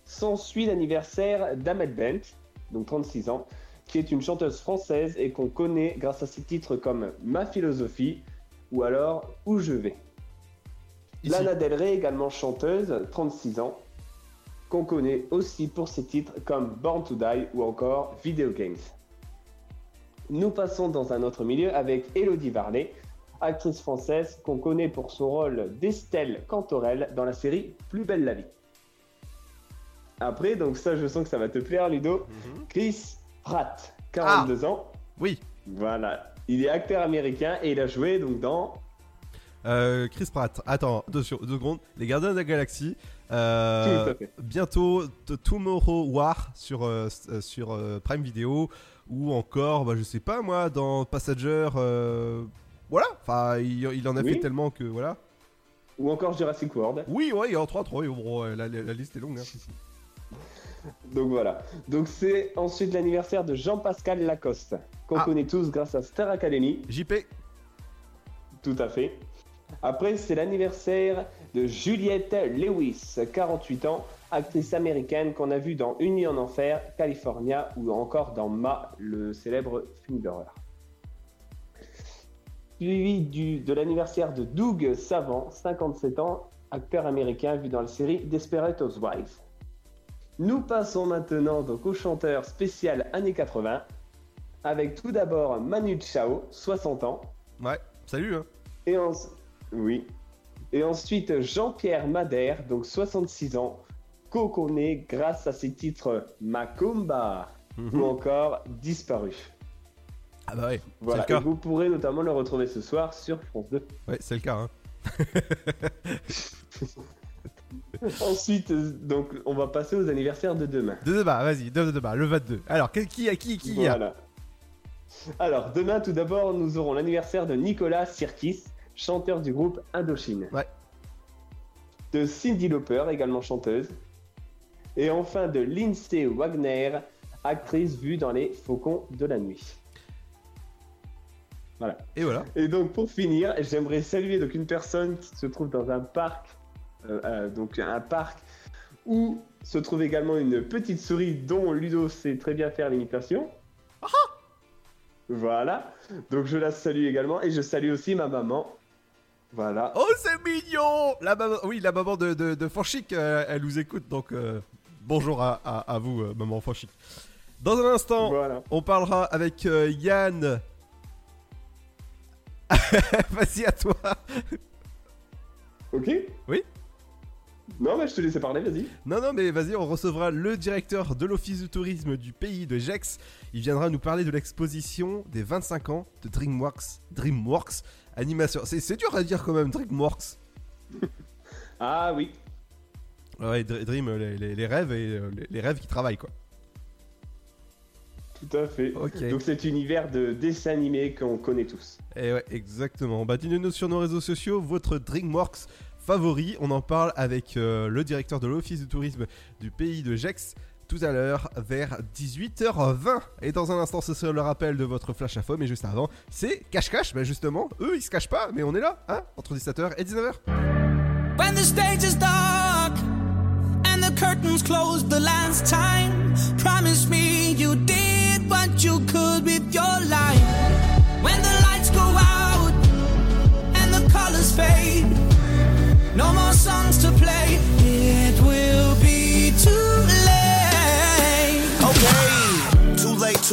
Speaker 5: S'ensuit l'anniversaire d'Amel Bent, donc 36 ans, qui est une chanteuse française et qu'on connaît grâce à ses titres comme Ma philosophie ou alors Où je vais. Lana Del Rey, également chanteuse, 36 ans, qu'on connaît aussi pour ses titres comme Born to Die ou encore Video Games. Nous passons dans un autre milieu avec Elodie Varlet, actrice française qu'on connaît pour son rôle d'Estelle Cantorel dans la série Plus belle la vie. Après, donc ça je sens que ça va te plaire Ludo, Chris Pratt, 42 ans.
Speaker 1: Oui.
Speaker 5: Voilà, il est acteur américain et il a joué donc dans
Speaker 1: Euh, Chris Pratt, attends, deux, sur- deux secondes. Les Gardiens de la Galaxie. euh,
Speaker 5: Tout à fait.
Speaker 1: bientôt Tomorrow War sur, euh, euh, sur Prime Video. Ou encore, bah, je sais pas moi, dans Passenger. euh, voilà, enfin, il, il en a
Speaker 5: Oui.
Speaker 1: fait tellement que voilà.
Speaker 5: ou encore Jurassic World.
Speaker 1: Oui, ouais, il y a 3 3 la, la- la liste est longue. hein. <laughs>
Speaker 5: Donc voilà. Donc c'est ensuite l'anniversaire de Jean-Pascal Lacoste, qu'on connaît tous grâce à Star Academy.
Speaker 1: JP.
Speaker 5: Tout à fait. Après, c'est l'anniversaire de Juliette Lewis, 48 ans, actrice américaine qu'on a vue dans Unis en Enfer, California ou encore dans Ma, le célèbre film d'horreur. Suivi du, de l'anniversaire de Doug Savant, 57 ans, acteur américain vu dans la série Desperate Housewives. Nous passons maintenant donc au chanteur spécial années 80, avec tout d'abord Manu Chao, 60 ans.
Speaker 1: Ouais, salut. Hein.
Speaker 5: Et en... Oui. Et ensuite Jean-Pierre Madère, donc 66 ans, qu'on connaît grâce à ses titres Macumba
Speaker 1: Mhm.
Speaker 5: ou encore Disparu.
Speaker 1: Ah bah ouais,
Speaker 5: Voilà,
Speaker 1: c'est le
Speaker 5: et
Speaker 1: cas.
Speaker 5: vous pourrez notamment le retrouver ce soir sur France 2.
Speaker 1: Ouais, c'est le cas. Hein. <laughs> <laughs>
Speaker 5: Ensuite, euh, donc, on va passer aux anniversaires de demain.
Speaker 1: De débat, vas-y, de débat, le 22. Alors, qui, qui, a- qui, qui a
Speaker 5: Voilà. Alors, demain, tout d'abord, nous aurons l'anniversaire de Nicolas Sirkis, chanteur du groupe Indochine.
Speaker 1: Ouais.
Speaker 5: De Cindy Lauper, également chanteuse. Et enfin de Lindsay Wagner, actrice vue dans Les Faucons de la Nuit. Voilà.
Speaker 1: Et voilà.
Speaker 5: Et donc, pour finir, j'aimerais saluer donc une personne qui se trouve dans un parc, donc un parc où se trouve également une petite souris dont Ludo sait très bien faire l'imitation. Voilà. Donc je la salue également et je salue aussi ma maman. Voilà.
Speaker 1: Oh, c'est mignon la maman, Oui, la maman de, de, euh, elle nous écoute, donc euh, bonjour à, à, à vous, euh, maman Fanchic. Dans un instant, on parlera avec euh, Yann. <laughs> Vas-y, à toi.
Speaker 5: Ok
Speaker 1: Oui?
Speaker 5: Non, mais je te laissais parler, vas-y.
Speaker 1: Non, non, mais vas-y, on recevra le directeur de l'Office du tourisme du pays de Gex. Il viendra nous parler de l'exposition des 25 ans de DreamWorks, DreamWorks Animation. C'est dur à dire quand même, DreamWorks. <laughs>
Speaker 5: Ah oui.
Speaker 1: Ouais, Dr- Dream, les, les- les rêves et euh, les, les rêves qui travaillent, quoi.
Speaker 5: Tout à fait. Donc cet univers de dessin animé qu'on connaît tous.
Speaker 1: Et ouais, exactement. Bah dites-nous sur nos réseaux sociaux votre DreamWorks favori. On en parle avec euh, le directeur de l'Office de tourisme du pays de Gex tout à l'heure vers 18h20. Et dans un instant, ce sera le rappel de votre flash info. Mais juste avant, c'est cache-cache. Bah justement, eux ils se cachent pas, mais on est là, hein, entre 17h et 19h.
Speaker 28: When the stage is dark and the curtains closed the last time, promise me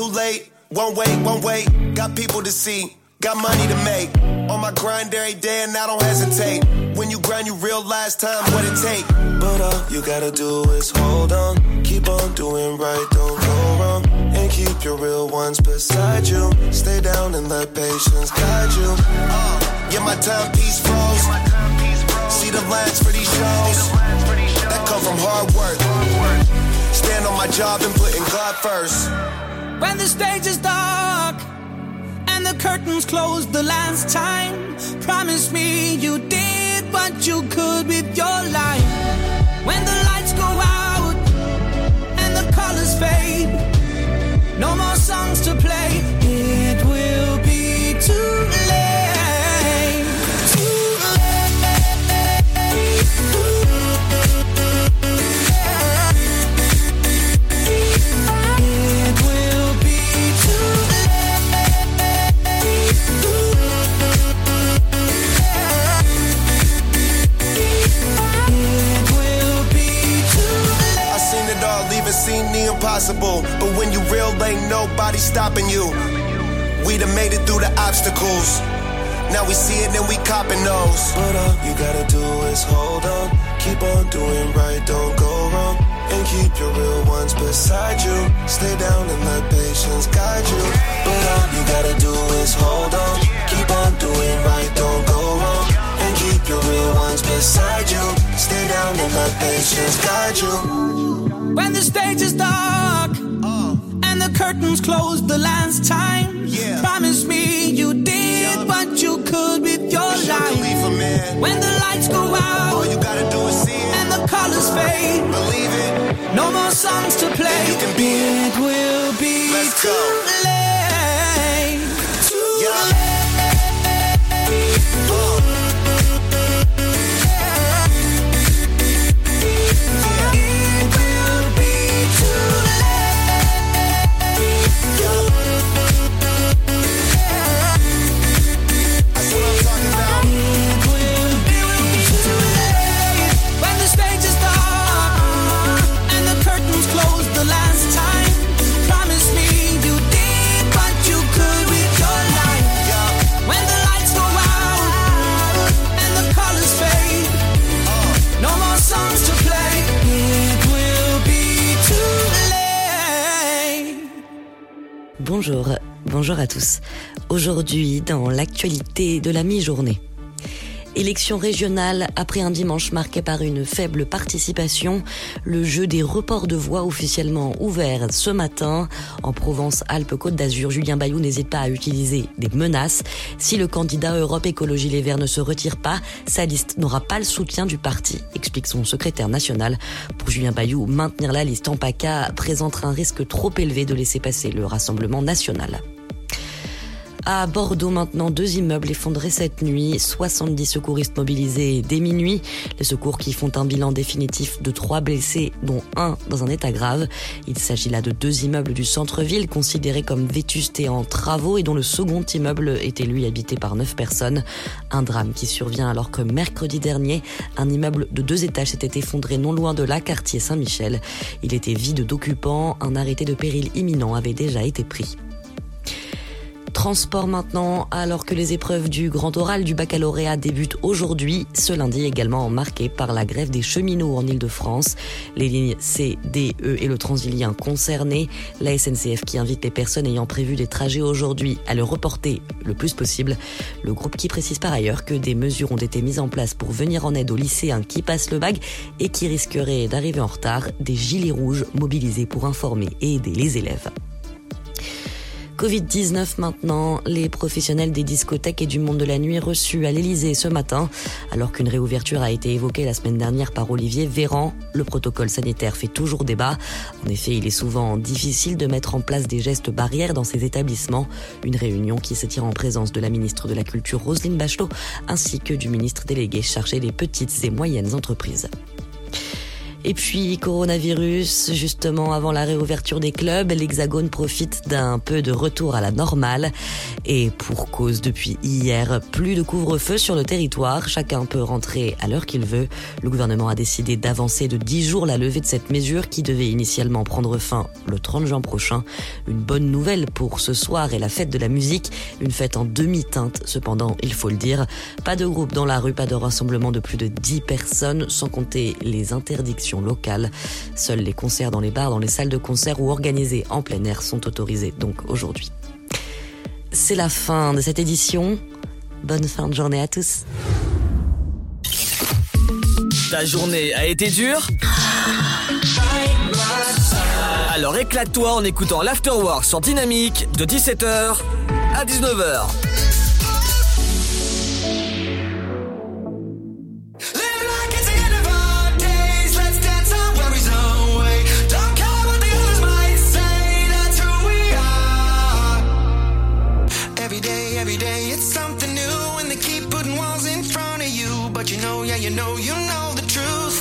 Speaker 28: too late.
Speaker 29: One wait, one wait. Got people to see, got money to make. On my grind every day and I don't hesitate. When you grind, you realize time what it take. But all you gotta do is hold on, keep on doing right, don't go wrong, and keep your real ones beside you. Stay down and let patience guide you. Uh, yeah, my timepiece froze. See the lines for these shows that come from hard work. Stand on my job and putting God first.
Speaker 28: When the stage is dark and the curtains close the last time, promise me you did what you could with your life. When the lights go out and the colors fade, no more songs to
Speaker 29: impossible. But when you real, ain't nobody stopping you. We done made it through the obstacles. Now we see it and we copping those. But all you gotta do is hold on. Keep on doing right, don't go wrong. And keep your real ones beside you. Stay down and let patience guide you. But all you gotta do is hold on. Keep on doing right, don't your beside you. Stay down and let patience guide you.
Speaker 28: When the stage is dark oh. and the curtains close the last time, promise me you did what you could with your life. When the lights go out,
Speaker 29: all you gotta do is see it,
Speaker 28: and the colors fade.
Speaker 29: Believe it,
Speaker 28: no more songs to play.
Speaker 29: you can be
Speaker 28: it will be
Speaker 29: Let's
Speaker 28: too
Speaker 29: go.
Speaker 28: late. Too
Speaker 29: Yeah.
Speaker 28: It
Speaker 3: Bonjour, bonjour à tous. Aujourd'hui, dans l'actualité de la mi-journée. Élection régionale, après un dimanche marqué par une faible participation, le jeu des reports de voix officiellement ouvert ce matin. En Provence-Alpes-Côte d'Azur, Julien Bayou n'hésite pas à utiliser des menaces. Si le candidat Europe Écologie Les Verts ne se retire pas, sa liste n'aura pas le soutien du parti, explique son secrétaire national. Pour Julien Bayou, maintenir la liste en PACA présentera un risque trop élevé de laisser passer le Rassemblement national. À Bordeaux maintenant, deux immeubles effondrés cette nuit, 70 secouristes mobilisés dès minuit. Les secours qui font un bilan définitif de trois blessés, dont un dans un état grave. Il s'agit là de deux immeubles du centre-ville considérés comme vétustes en travaux et dont le second immeuble était lui habité par neuf personnes. Un drame qui survient alors que mercredi dernier, un immeuble de deux étages s'était effondré non loin de là, quartier Saint-Michel. Il était vide d'occupants, un arrêté de péril imminent avait déjà été pris. Transport maintenant, alors que les épreuves du grand oral du baccalauréat débutent aujourd'hui, ce lundi également marqué par la grève des cheminots en Ile-de-France. Les lignes C, D, E et le Transilien concernés. La SNCF qui invite les personnes ayant prévu des trajets aujourd'hui à le reporter le plus possible. Le groupe qui précise par ailleurs que des mesures ont été mises en place pour venir en aide aux lycéens qui passent le bac et qui risqueraient d'arriver en retard. Des gilets rouges mobilisés pour informer et aider les élèves. Covid-19 maintenant, les professionnels des discothèques et du monde de la nuit reçus à l'Elysée ce matin, alors qu'une réouverture a été évoquée la semaine dernière par Olivier Véran. Le protocole sanitaire fait toujours débat. En effet, il est souvent difficile de mettre en place des gestes barrières dans ces établissements. Une réunion qui tient en présence de la ministre de la Culture Roselyne Bachelot ainsi que du ministre délégué chargé des petites et moyennes entreprises. Et puis, coronavirus, justement avant la réouverture des clubs, l'Hexagone profite d'un peu de retour à la normale. Et pour cause, depuis hier, plus de couvre-feu sur le territoire. Chacun peut rentrer à l'heure qu'il veut. Le gouvernement a décidé d'avancer de 10 jours la levée de cette mesure qui devait initialement prendre fin le 30 juin prochain. Une bonne nouvelle pour ce soir et la fête de la musique. Une fête en demi-teinte, cependant, il faut le dire. Pas de groupe dans la rue, pas de rassemblement de plus de 10 personnes, sans compter les interdictions locales. Seuls les concerts dans les bars, dans les salles de concert ou organisés en plein air sont autorisés donc aujourd'hui. C'est la fin de cette édition. Bonne fin de journée à tous.
Speaker 2: Ta journée a été dure? Alors éclate-toi en écoutant l'Afterwork sur Dynamique de 17h à 19h.
Speaker 30: Know, you know the truth.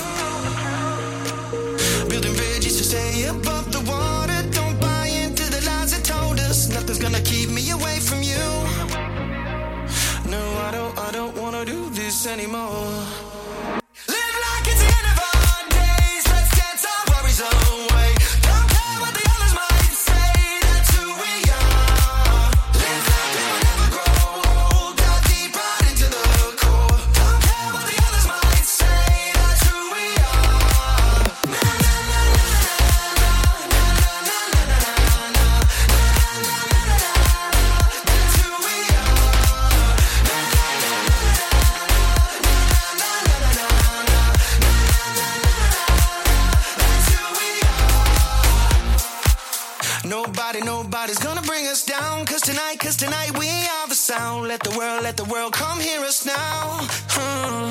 Speaker 30: Building bridges to stay above the water. Don't buy into the lies they told us. Nothing's gonna keep me away from you. No, I don't, I don't wanna do this anymore. Us down. Cause tonight, cause tonight we are the sound. Let the world, let the world come hear us now. Hmm.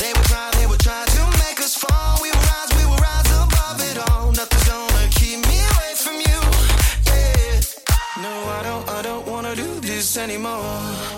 Speaker 30: They will try, they will try to make us fall. We will rise, we will rise above it all. Nothing's gonna keep me away from you. Yeah. No, I don't, I don't wanna do this anymore.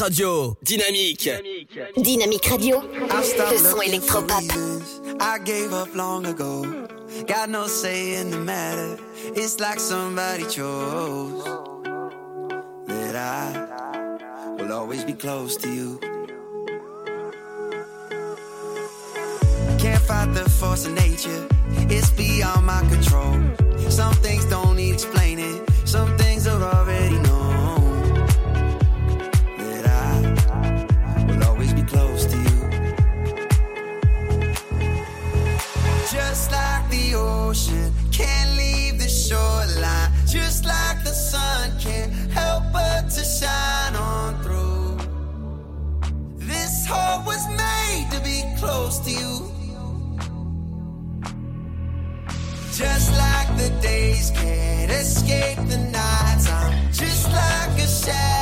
Speaker 2: Radio. Dynamique.
Speaker 31: Dynamique Radio. Le son électropop.
Speaker 32: I gave up long ago. Got no say in the matter. It's like somebody chose that I will always be close to you. Can't fight the force of nature. It's beyond my control. Some things don't need explaining. Some things are already like the
Speaker 27: days, can't escape the nights. I'm just like a shadow.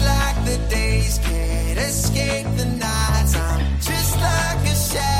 Speaker 27: like the days can't escape the nights. I'm just like a shadow.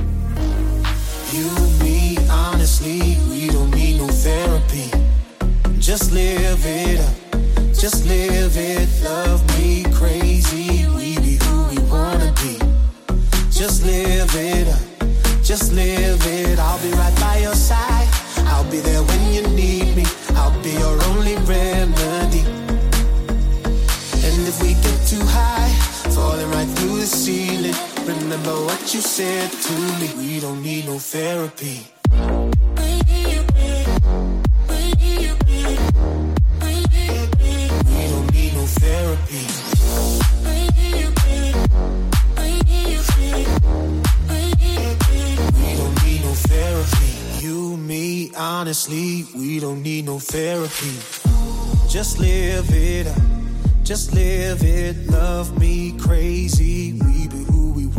Speaker 33: You, me, honestly, we don't need no therapy. Just live it up. Just live it. Love me crazy. We be who we wanna be. Just live it up. Just live it. I'll be right by your side. I'll be there when you need me. I'll be your only remedy. And if we get too high, falling right through the ceiling, remember what you said to me. We don't need no therapy. We don't need no therapy. We don't need no therapy. You, me, honestly, we don't need no therapy. Just live it up. Just live it. Love me crazy. We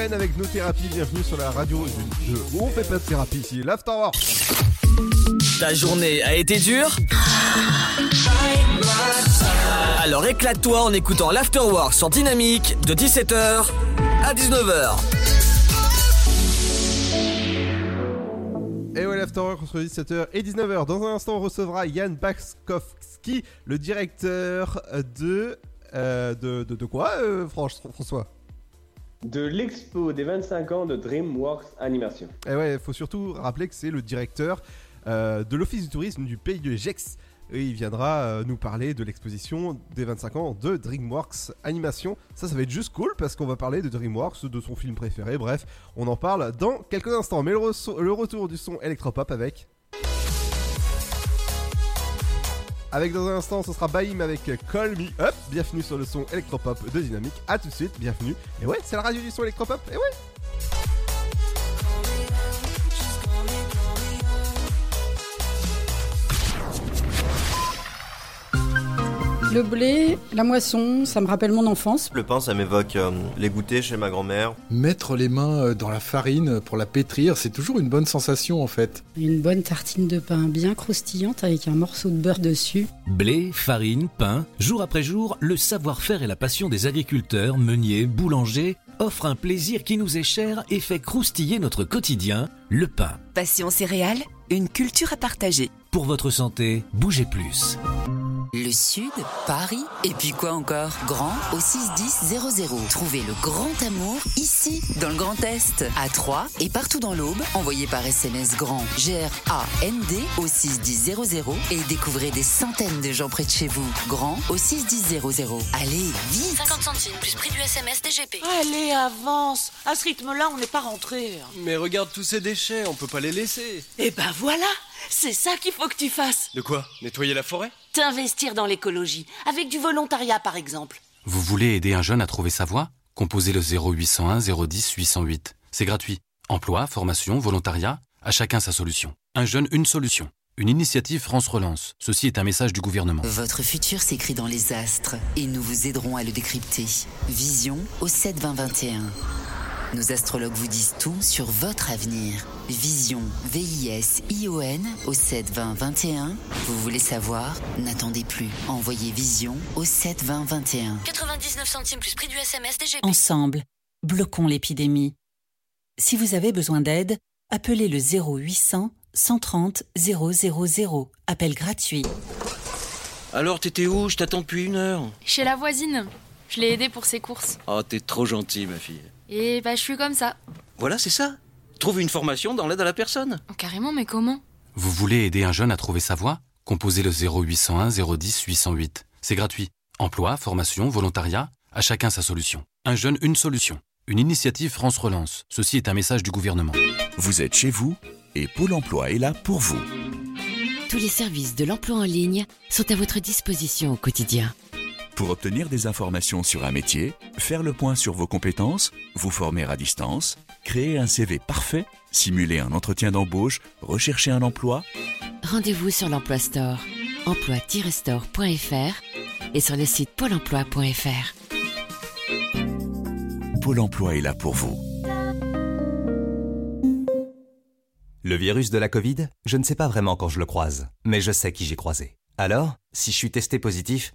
Speaker 1: Avec nos thérapies, bienvenue sur la radio de- où on fait pas de thérapie ici, l'Afterwork.
Speaker 2: Ta journée a été dure Alors éclate-toi en écoutant l'Afterwork sur Dynamique de 17h à 19h.
Speaker 1: Et ouais, l'Afterwork entre 17h et 19h. Dans un instant, on recevra Yann Bakowski, le directeur de. euh, de, de, de quoi, euh, François?
Speaker 5: De l'expo des 25 ans de DreamWorks Animation.
Speaker 1: Et ouais, il faut surtout rappeler que c'est le directeur euh, de l'Office du tourisme du pays de Gex. Et il viendra euh, nous parler de l'exposition des 25 ans de DreamWorks Animation. Ça, ça va être juste cool parce qu'on va parler de DreamWorks, de son film préféré. Bref, on en parle dans quelques instants. Mais le, le retour du son électropop avec. Avec dans un instant, ce sera Baïm avec Call Me Up. Bienvenue sur le son électropop de Dynamique. A tout de suite, bienvenue. Et ouais, c'est la radio du son électropop. Et ouais.
Speaker 34: Le blé, la moisson, ça me rappelle mon enfance.
Speaker 35: Le pain, ça m'évoque euh, les goûters chez ma grand-mère.
Speaker 36: Mettre les mains euh, dans la farine pour la pétrir, c'est toujours une bonne sensation en fait.
Speaker 34: Une bonne tartine de pain bien croustillante avec un morceau de beurre dessus.
Speaker 37: Blé, farine, pain, jour après jour, le savoir-faire et la passion des agriculteurs, meuniers, boulangers offrent un plaisir qui nous est cher et fait croustiller notre quotidien, le pain.
Speaker 38: Passion céréales, une culture à partager.
Speaker 37: Pour votre santé, bougez plus.
Speaker 6: Le Sud, Paris, et puis quoi encore? Grand au 61000. Trouvez le grand amour ici, dans le Grand Est, à Troyes et partout dans l'Aube. Envoyez par SMS grand G-R-A-N-D au 61000 et découvrez des centaines de gens près de chez vous. Grand au 61000. Allez, vite
Speaker 13: 50 centimes plus prix du SMS DGP. Allez, avance. À ce rythme-là, on n'est pas rentré.
Speaker 11: Mais regarde tous ces déchets, on peut pas les laisser.
Speaker 13: Eh ben voilà, c'est ça qu'il faut que tu fasses.
Speaker 11: De quoi? Nettoyer la forêt?
Speaker 13: T'investir dans l'écologie, avec du volontariat par exemple.
Speaker 9: Vous voulez aider un jeune à trouver sa voie? Composez le 0801 010 808. C'est gratuit. Emploi, formation, volontariat, à chacun sa solution. Un jeune, une solution. Une initiative France Relance. Ceci est un message du gouvernement.
Speaker 6: Votre futur s'écrit dans les astres et nous vous aiderons à le décrypter. Vision au 7 20 21. Nos astrologues vous disent tout sur votre avenir. Vision, V-I-S-I-O-N au 7 20 21. Vous voulez savoir? N'attendez plus. Envoyez Vision au 7 20 21.
Speaker 13: 99 centimes plus prix du SMS DGP.
Speaker 15: Ensemble, bloquons l'épidémie. Si vous avez besoin d'aide, appelez le 0800 130 000. Appel gratuit.
Speaker 8: Alors, t'étais où? Je t'attends depuis une heure.
Speaker 26: Chez la voisine. Je l'ai aidée pour ses courses.
Speaker 8: Oh, t'es trop gentil, ma fille.
Speaker 26: Et bah, je suis comme ça.
Speaker 8: Voilà, c'est ça. Trouve une formation dans l'aide à la personne.
Speaker 26: Oh, carrément, mais comment?
Speaker 9: Vous voulez aider un jeune à trouver sa voie? Composez le 0801 010 808. C'est gratuit. Emploi, formation, volontariat, à chacun sa solution. Un jeune, une solution. Une initiative France Relance. Ceci est un message du gouvernement.
Speaker 12: Vous êtes chez vous et Pôle emploi est là pour vous.
Speaker 39: Tous les services de l'emploi en ligne sont à votre disposition au quotidien.
Speaker 12: Pour obtenir des informations sur un métier, faire le point sur vos compétences, vous former à distance, créer un CV parfait, simuler un entretien d'embauche, rechercher un emploi,
Speaker 39: Rendez-vous sur l'Emploi Store, emploi-store.fr et sur le site pôle emploi.fr.
Speaker 12: Pôle emploi est là pour vous.
Speaker 14: Le virus de la Covid, je ne sais pas vraiment quand je le croise, mais je sais qui j'ai croisé. Alors, si je suis testé positif,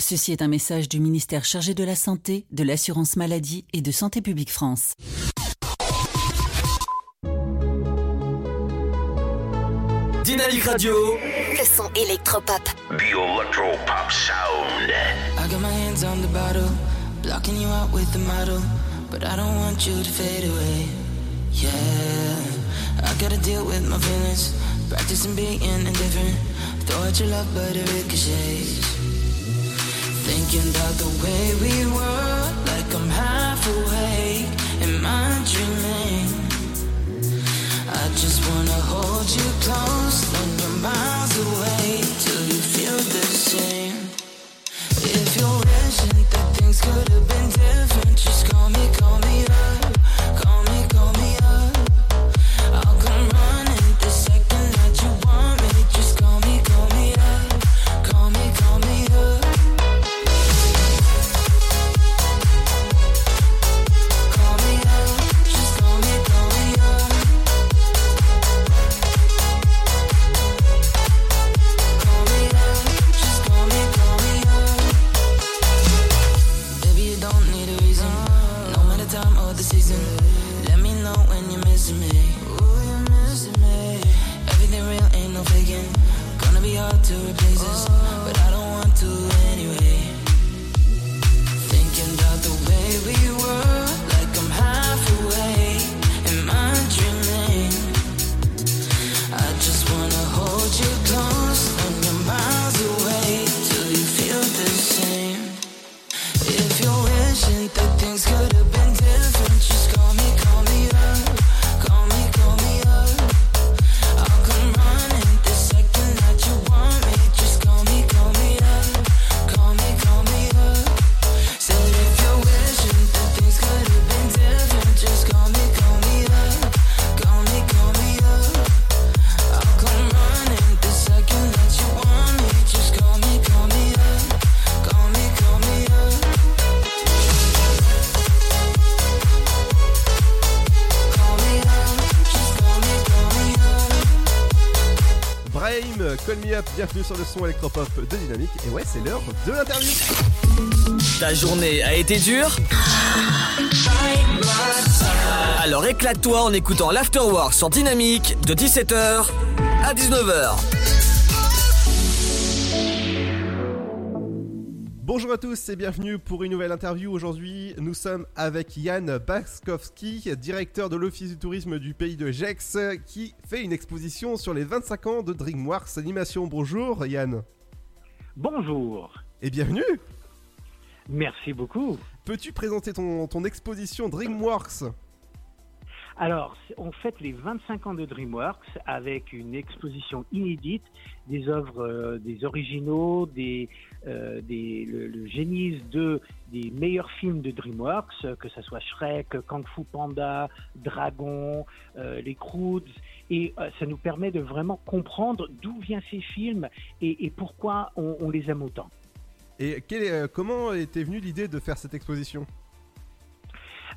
Speaker 15: Ceci est un message du ministère chargé de la Santé, de l'Assurance Maladie et de Santé Publique France.
Speaker 2: Dynamique Radio.
Speaker 7: Le son électropop.
Speaker 40: The electro pop sound.
Speaker 28: I got my hands on the bottle, blocking you out with the model, but I don't want you to fade away. Yeah, I gotta deal with my feelings, practicing being indifferent. Throw out your love, but it ricochets. Thinking about the way we were, like I'm half awake. Am I dreaming? I just wanna hold you close when you're miles away till you feel the same. If you're wishing that things could have been
Speaker 1: bienvenue sur le son électropop de Dynamique. Et ouais, c'est l'heure de l'interview.
Speaker 2: Ta journée a été dure Alors éclate-toi en écoutant l'Afterwork sur Dynamique de 17h à 19h.
Speaker 1: Bonjour à tous et bienvenue pour une nouvelle interview. Aujourd'hui, nous sommes avec Yann Baskowski, directeur de l'Office du tourisme du pays de Gex, qui fait une exposition sur les 25 ans de DreamWorks Animation. Bonjour Yann.
Speaker 41: Bonjour.
Speaker 1: Et bienvenue.
Speaker 41: Merci beaucoup.
Speaker 1: Peux-tu présenter ton, ton exposition DreamWorks?
Speaker 41: Alors, on fête les 25 ans de DreamWorks avec une exposition inédite des œuvres, euh, des originaux, des, euh, des le, le génie de des meilleurs films de DreamWorks, euh, que ce soit Shrek, Kung Fu Panda, Dragon, euh, les Croods, et euh, ça nous permet de vraiment comprendre d'où viennent ces films et, pourquoi on, les aime autant.
Speaker 1: Et comment était venue l'idée de faire cette exposition?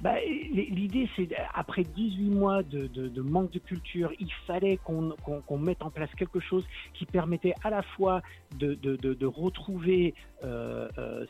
Speaker 41: Bah, L'idée, c'est après 18 mois de, manque de culture, il fallait qu'on mette en place quelque chose qui permettait à la fois de, retrouver euh, euh,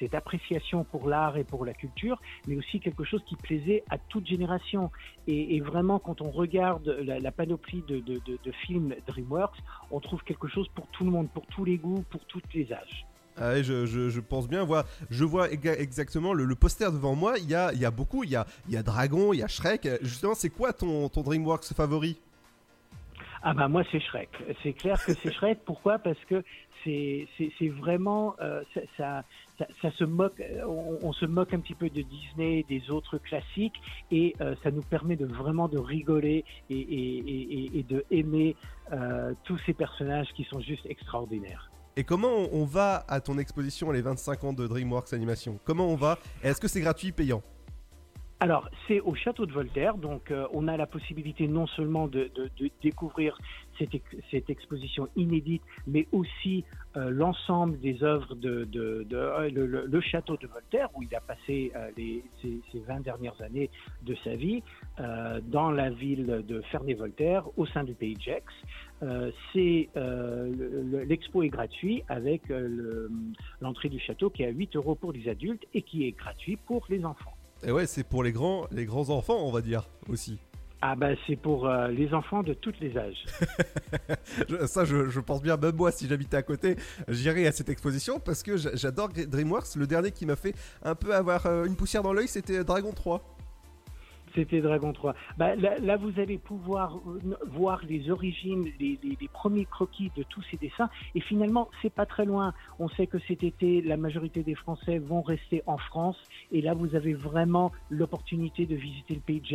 Speaker 41: cette appréciation pour l'art et pour la culture, mais aussi quelque chose qui plaisait à toute génération. Et, vraiment, quand on regarde la, la panoplie de films DreamWorks, on trouve quelque chose pour tout le monde, pour tous les goûts, pour tous les âges.
Speaker 1: Ah je, pense bien. Voilà, je vois exactement le, poster devant moi. Il y a, y a beaucoup. Il y a, y a Dragon, il y a Shrek. Justement, c'est quoi ton, DreamWorks favori?
Speaker 41: Ah bah moi c'est Shrek. C'est clair que c'est Shrek. <laughs> Pourquoi? Parce que c'est vraiment euh, ça, ça, se moque. On, se moque un petit peu de Disney, des autres classiques, et euh, ça nous permet de vraiment de rigoler et- et de aimer euh, tous ces personnages qui sont juste extraordinaires.
Speaker 1: Et comment on, va à ton exposition les 25 ans de DreamWorks Animation? Comment on va? Est-ce que c'est gratuit, payant?
Speaker 41: Alors, c'est au château de Voltaire, donc euh, on a la possibilité non seulement de, de- de découvrir cette, cette exposition inédite, mais aussi euh, l'ensemble des œuvres de, de- euh, le, le- château de Voltaire, où il a passé euh, les, ces, ces 20 dernières années de sa vie, euh, dans la ville de Ferney-Voltaire, au sein du pays de Gex. C'est le- le- l'expo est gratuit avec le- l'entrée du château qui est à 8 euros pour les adultes et qui est gratuit pour les enfants.
Speaker 1: Et ouais, c'est pour les grands, les grands enfants, on va dire aussi.
Speaker 41: Ah bah c'est pour euh, les enfants de tous les âges. <laughs>
Speaker 1: Ça, je, je pense bien, même moi, si j'habitais à côté, j'irais à cette exposition parce que j'a- j'adore DreamWorks. Le dernier qui m'a fait un peu avoir euh, une poussière dans l'œil, c'était Dragon 3.
Speaker 41: C'était Dragon 3. Bah, là, vous allez pouvoir euh, voir les origines, les, premiers croquis de tous ces dessins. Et finalement, c'est pas très loin. On sait que cet été, la majorité des Français vont rester en France. Et là, vous avez vraiment l'opportunité de visiter le pays de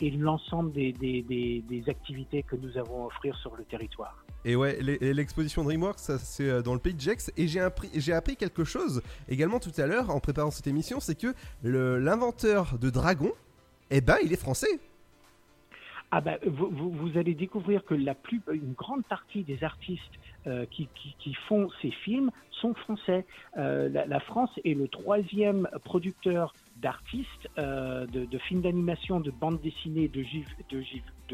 Speaker 41: et l'ensemble des, activités que nous avons à offrir sur le territoire.
Speaker 1: Et ouais, l'exposition DreamWorks, c'est euh, dans le pays de. Et j'ai appris, quelque chose également tout à l'heure en préparant cette émission, c'est que l'inventeur de Dragon, eh ben, il est français.
Speaker 41: Ah bah, vous, allez découvrir que la plus, une grande partie des artistes euh, qui, font ces films sont français. Euh, la France est le troisième producteur d'artistes, euh, de, films d'animation, de bandes dessinées, de,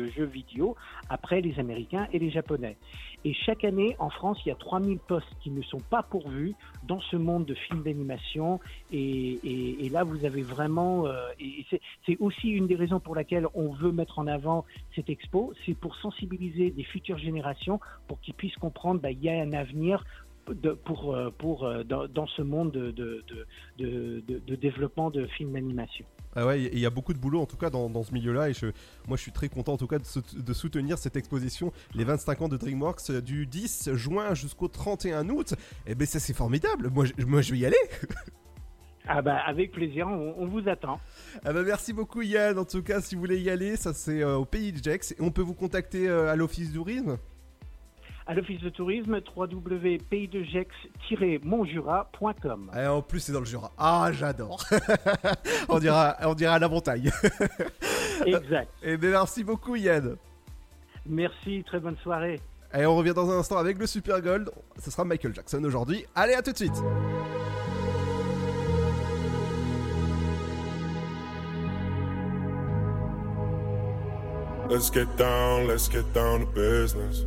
Speaker 41: jeux vidéo, après les Américains et les Japonais. Et chaque année, en France, il y a 3000 postes qui ne sont pas pourvus dans ce monde de films d'animation. Et, là, vous avez vraiment... euh, c'est- aussi une des raisons pour laquelle on veut mettre en avant cette expo, c'est pour sensibiliser des futures générations, pour qu'ils puissent comprendre qu'il y a un avenir de- pour, euh, pour, euh, dans, dans ce monde de, de, de, développement de films d'animation.
Speaker 1: Ah ouais, il y a beaucoup de boulot en tout cas dans, dans ce milieu-là et je, moi je suis très content en tout cas de, sout- de soutenir cette exposition, les 25 ans de DreamWorks euh, du 10 juin jusqu'au 31 août. Et ben ça c'est formidable, moi je, moi je vais y aller. <laughs>
Speaker 41: Ah bah avec plaisir, on, on vous attend.
Speaker 1: Ah bah merci beaucoup Yann, en tout cas si vous voulez y aller, ça c'est euh, au pays de et on peut vous contacter euh, à l'office du.
Speaker 41: À l'Office de tourisme, www.paysdegex-montjura.com.
Speaker 1: Et en plus c'est dans le Jura. Ah j'adore. <laughs> on dira on dira à la montagne. <laughs>
Speaker 41: Exact.
Speaker 1: Et ben merci beaucoup Yann.
Speaker 41: Merci, très bonne soirée.
Speaker 1: Et on revient dans un instant avec le Super Gold. Ce sera Michael Jackson aujourd'hui. Allez à tout de suite.
Speaker 42: Let's get down, let's get down to business.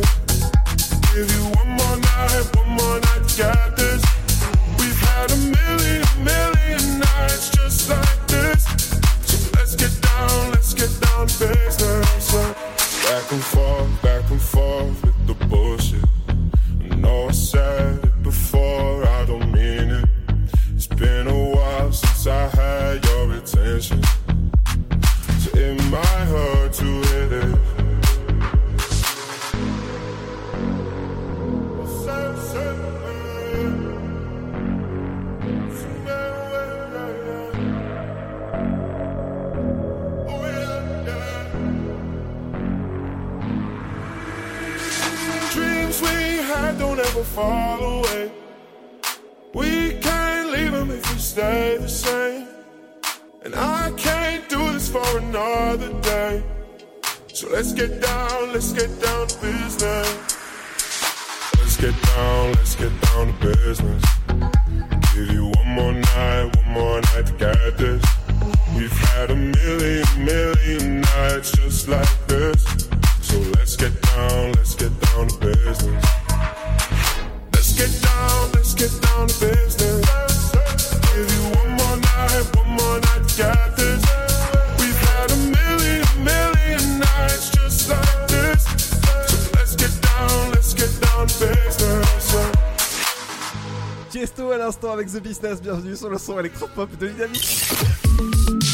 Speaker 1: Bienvenue sur le son électropop de Dynamique.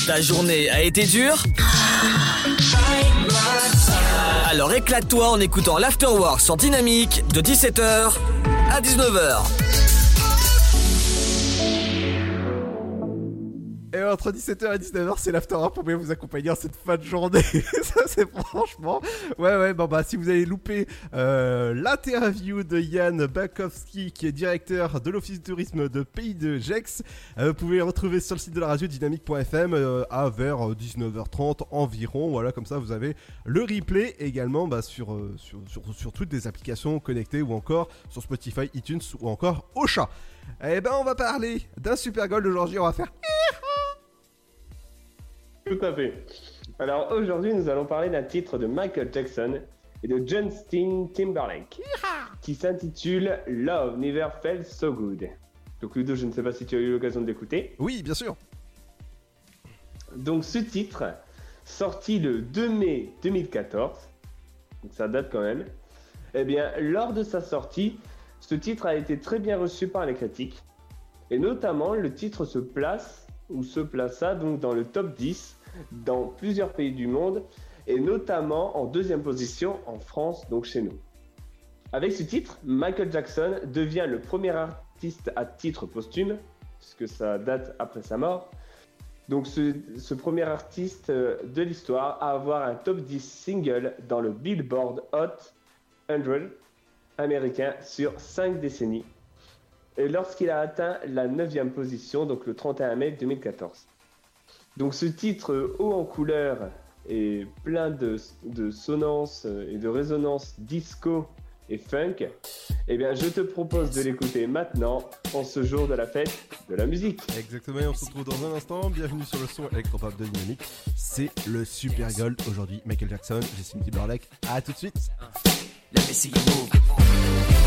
Speaker 2: Ta journée a été dure Alors éclate-toi en écoutant l'Afterwork sur Dynamique de 17h à 19h.
Speaker 1: Et entre 17h et 19h, c'est l'after rap pour bien vous accompagner en cette fin de journée. <laughs> C'est franchement. Ouais, ouais, bon, bah, si vous avez loupé euh, l'interview de Yann Bakowski, qui est directeur de l'Office du tourisme de Pays de Gex, euh, vous pouvez le retrouver sur le site de la radio dynamique.fm euh, à vers 19h30 environ. Voilà, comme ça, vous avez le replay également bah, sur, sur, sur, sur toutes les applications connectées ou encore sur Spotify, iTunes ou encore Ocha. Eh ben, on va parler d'un super goal d'aujourd'hui. On va faire.
Speaker 5: Tout à fait. Alors aujourd'hui, nous allons parler d'un titre de Michael Jackson et de Justin Timberlake qui s'intitule Love Never Felt So Good. Donc Ludo, je ne sais pas si tu as eu l'occasion de l'écouter.
Speaker 1: Oui, bien sûr.
Speaker 5: Donc ce titre, sorti le 2 mai 2014, donc ça date quand même, eh bien lors de sa sortie, ce titre a été très bien reçu par les critiques. Et notamment, le titre se place, ou se plaça donc dans le top 10 dans plusieurs pays du monde, et notamment en deuxième position en France, donc chez nous. Avec ce titre, Michael Jackson devient le premier artiste à titre posthume, puisque ça date après sa mort, donc ce, premier artiste euh, de l'histoire à avoir un top 10 single dans le Billboard Hot 100 américain sur 5 décennies. Et lorsqu'il a atteint la 9e position, donc le 31 mai 2014. Donc ce titre euh, haut en couleur et plein de, de sonnances euh, et de résonances disco et funk, eh bien je te propose de l'écouter maintenant en ce jour de la fête de la musique.
Speaker 1: Exactement, et on se retrouve dans un instant. Bienvenue sur le son électropop de Dynamique. C'est le Super Gold aujourd'hui. Michael Jackson, Justin Timberlake. À tout de suite.
Speaker 30: Let me see you move.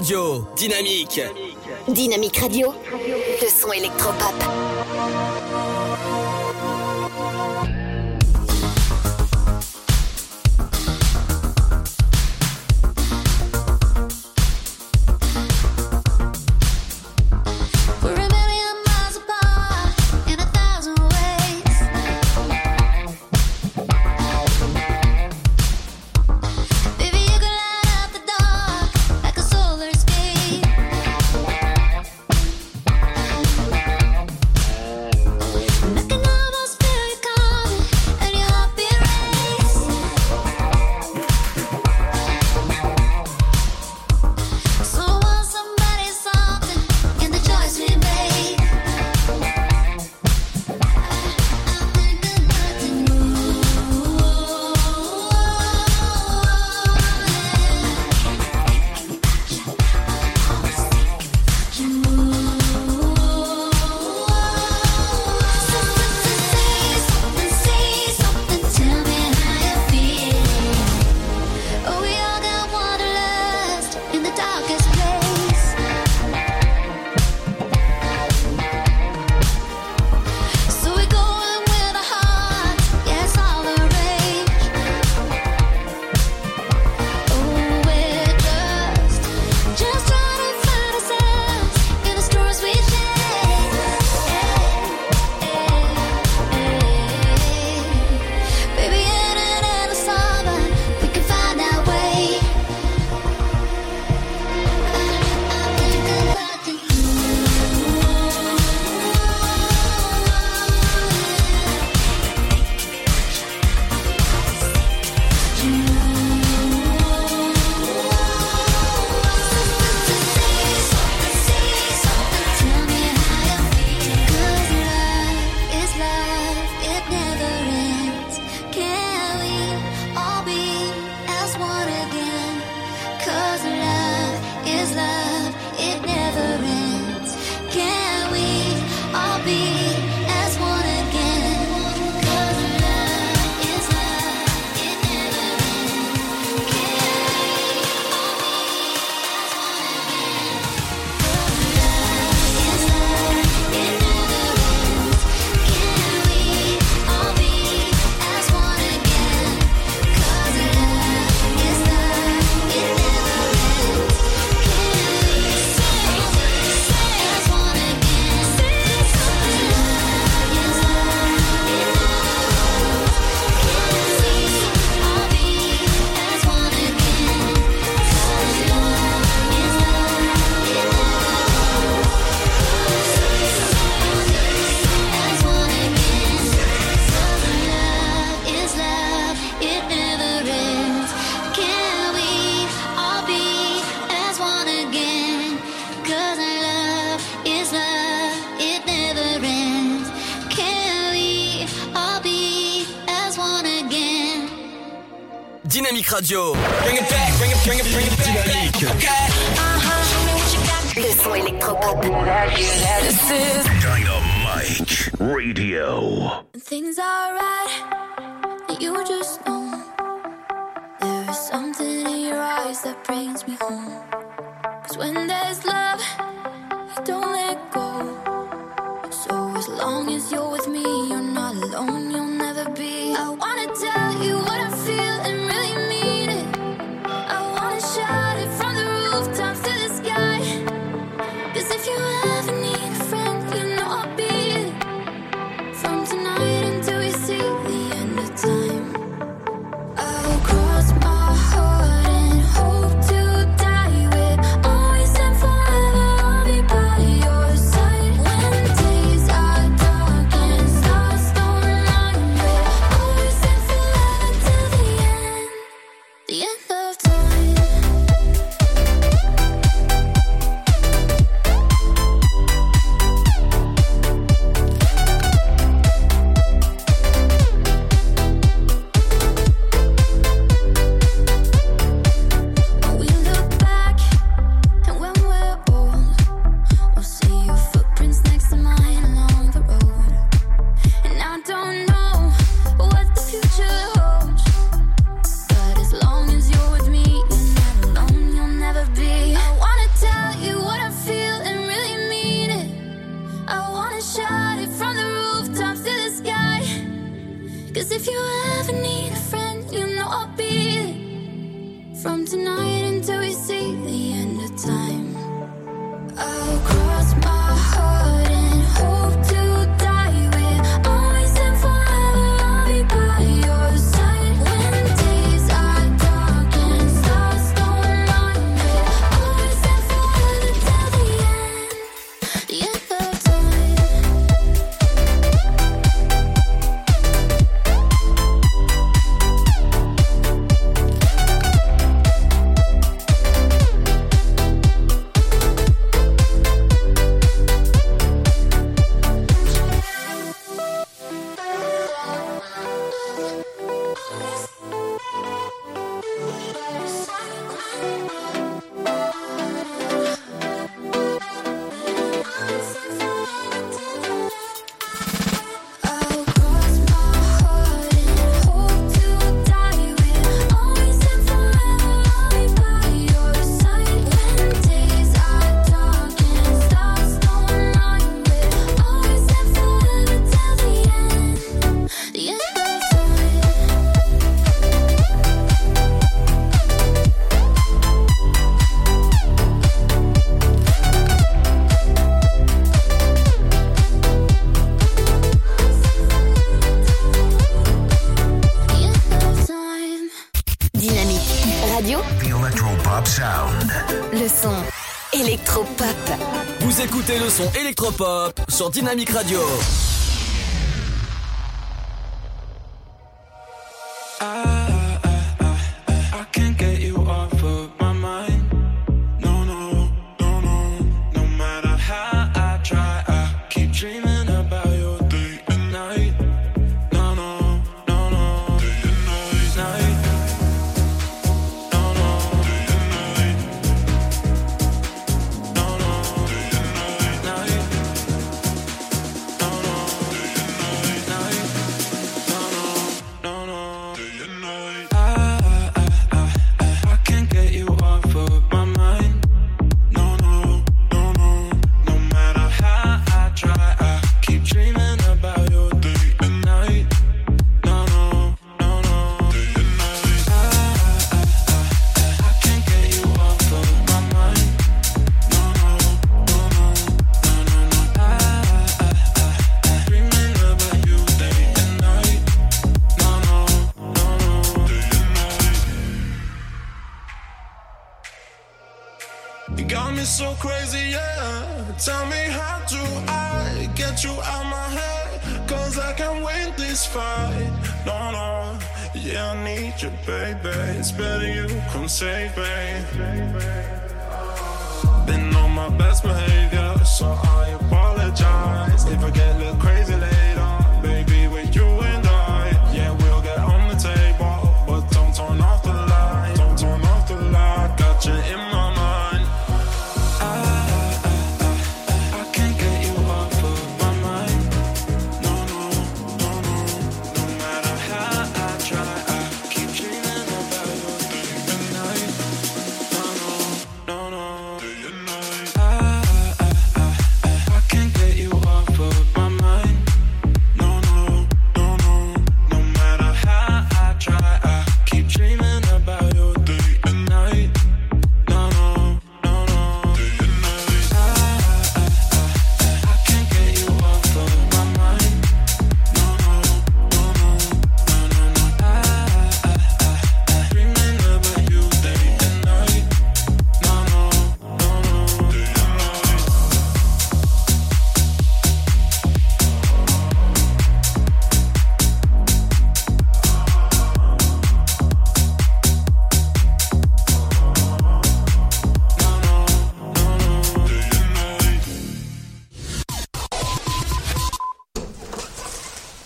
Speaker 2: Radio. Dynamique.
Speaker 27: Dynamique Radio, le son électropop.
Speaker 42: Dynamique Radio. Bring it back, bring it, bring it, bring it to
Speaker 43: my Le This is
Speaker 40: Dynamique Radio.
Speaker 27: Things are right. but You just know. There is something in your eyes that brings me home. Cause when there's love.
Speaker 42: Écoutez le son électropop sur Dynamique Radio.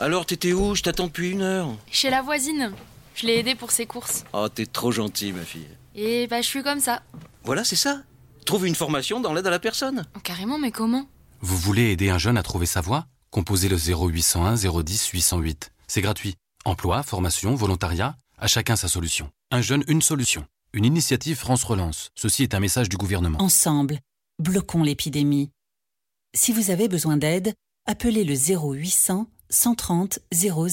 Speaker 8: Alors, t'étais où Je t'attends depuis une heure.
Speaker 26: Chez la voisine. Je l'ai aidée pour ses courses.
Speaker 8: Oh, t'es trop gentil, ma fille.
Speaker 26: Et bah, je suis comme ça.
Speaker 8: Voilà, c'est ça. Trouve une formation dans l'aide à la personne.
Speaker 26: Carrément, mais comment
Speaker 9: Vous voulez aider un jeune à trouver sa voie Composez le 0801 010 808. C'est gratuit. Emploi, formation, volontariat, à chacun sa solution. Un jeune, une solution. Une initiative France Relance. Ceci est un message du gouvernement.
Speaker 15: Ensemble, bloquons l'épidémie. Si vous avez besoin d'aide, appelez le 0800 130 000.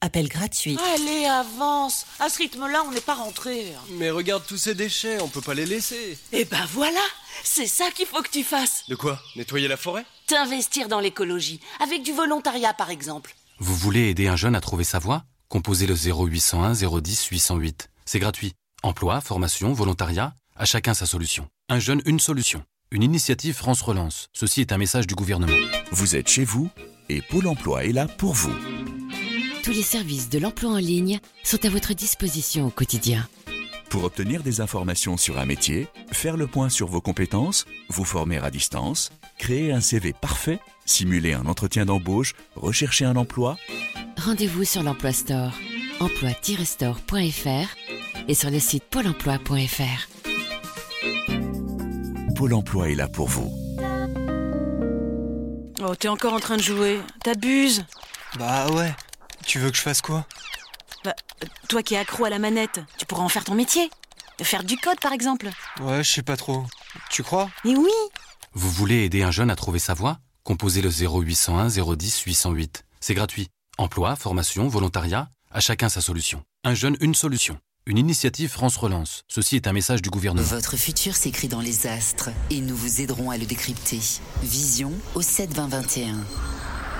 Speaker 15: Appel gratuit.
Speaker 13: Allez, avance. À ce rythme-là, on n'est pas rentré.
Speaker 11: Mais regarde tous ces déchets, on peut pas les laisser.
Speaker 13: Eh ben voilà, c'est ça qu'il faut que tu fasses.
Speaker 11: De quoi? Nettoyer la forêt?
Speaker 13: T'investir dans l'écologie, avec du volontariat par exemple.
Speaker 9: Vous voulez aider un jeune à trouver sa voie? Composez le 0801 010 808. C'est gratuit. Emploi, formation, volontariat, à chacun sa solution. Un jeune, une solution. Une initiative France Relance. Ceci est un message du gouvernement.
Speaker 12: Vous êtes chez vous et Pôle emploi est là pour vous.
Speaker 39: Tous les services de l'emploi en ligne sont à votre disposition au quotidien.
Speaker 12: Pour obtenir des informations sur un métier, faire le point sur vos compétences, vous former à distance, créer un CV parfait, simuler un entretien d'embauche, rechercher un emploi,
Speaker 39: Rendez-vous sur l'Emploi Store, emploi-store.fr et sur le site pôle emploi.fr.
Speaker 12: Pôle emploi est là pour vous.
Speaker 13: Oh, t'es encore en train de jouer. T'abuses.
Speaker 44: Bah ouais. Tu veux que je fasse quoi?
Speaker 13: Bah, toi qui es accro à la manette, tu pourras en faire ton métier. Faire du code, par exemple.
Speaker 44: Ouais, je sais pas trop. Tu crois?
Speaker 13: Mais oui
Speaker 9: Vous voulez aider un jeune à trouver sa voie? Composez le 0801 010 808. C'est gratuit. Emploi, formation, volontariat, à chacun sa solution. Un jeune, une solution. Une initiative France Relance. Ceci est un message du gouvernement.
Speaker 6: Votre futur s'écrit dans les astres et nous vous aiderons à le décrypter. Vision au 7 20 21.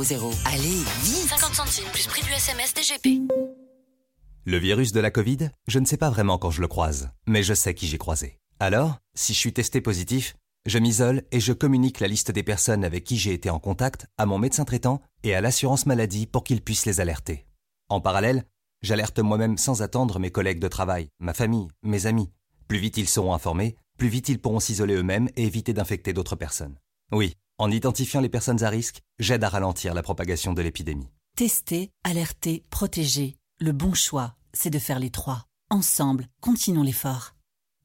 Speaker 6: Allez, vite
Speaker 13: 50 centimes plus prix du SMS DGP.
Speaker 14: Le virus de la Covid, je ne sais pas vraiment quand je le croise, mais je sais qui j'ai croisé. Alors, si je suis testé positif, je m'isole et je communique la liste des personnes avec qui j'ai été en contact à mon médecin traitant et à l'assurance maladie pour qu'ils puissent les alerter. En parallèle, j'alerte moi-même sans attendre mes collègues de travail, ma famille, mes amis. Plus vite ils seront informés, plus vite ils pourront s'isoler eux-mêmes et éviter d'infecter d'autres personnes. Oui, en identifiant les personnes à risque, j'aide à ralentir la propagation de l'épidémie.
Speaker 15: Tester, alerter, protéger. Le bon choix, c'est de faire les trois. Ensemble, continuons l'effort.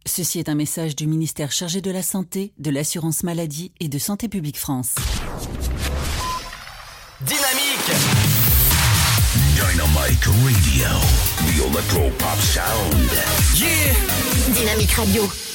Speaker 15: Ceci est un message du ministère chargé de la Santé, de l'Assurance Maladie et de Santé Publique France.
Speaker 2: Dynamique
Speaker 40: Dynamite Radio. The Electro Pop Sound.
Speaker 2: Yeah
Speaker 7: Dynamique Radio.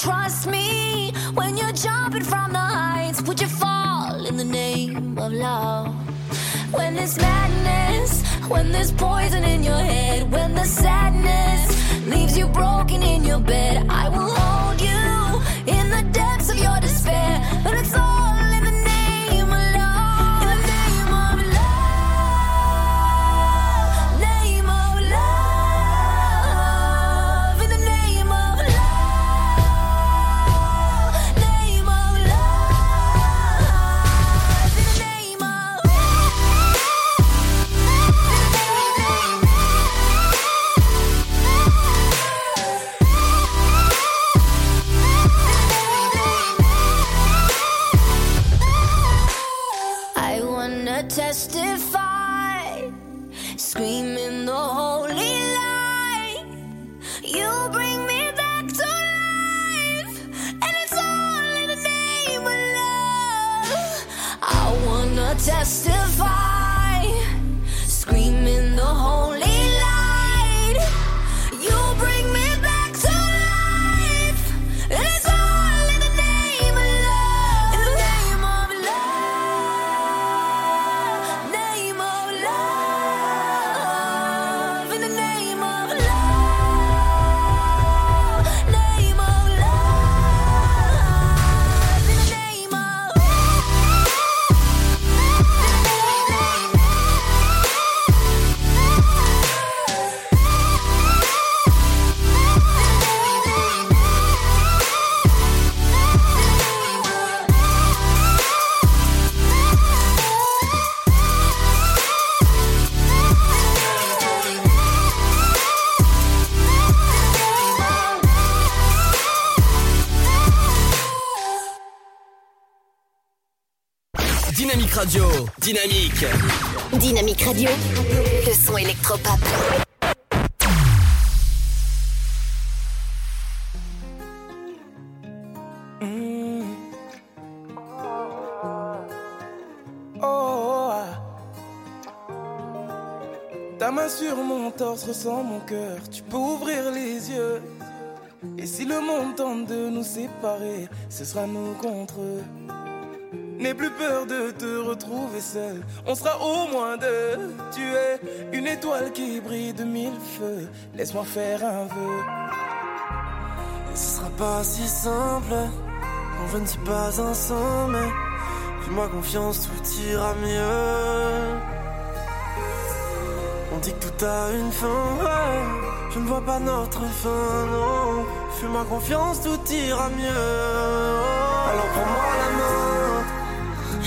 Speaker 27: Trust me when you're jumping from the heights? Would you fall in the name of love? When there's madness, when there's poison in your head, when the sadness leaves you broken in your bed, I will hold you in the depths of your despair. And it's all
Speaker 2: Dynamique. Dynamique
Speaker 7: Radio, le son électropop.
Speaker 4: Oh, ah. Ta main sur mon torse ressent mon cœur. Tu peux ouvrir les yeux. Et si le monde tente de nous séparer, ce sera nous contre eux. N'aie plus peur de te retrouver seul. On sera au moins deux. Tu es une étoile qui brille de mille feux. Laisse-moi faire un vœu.
Speaker 45: Ce sera pas si simple quand je ne suis pas ensemble. Fais-moi confiance, tout ira mieux. On dit que tout a une fin. Je ne vois pas notre fin, non. Fais-moi confiance, tout ira mieux. Alors prends-moi la main,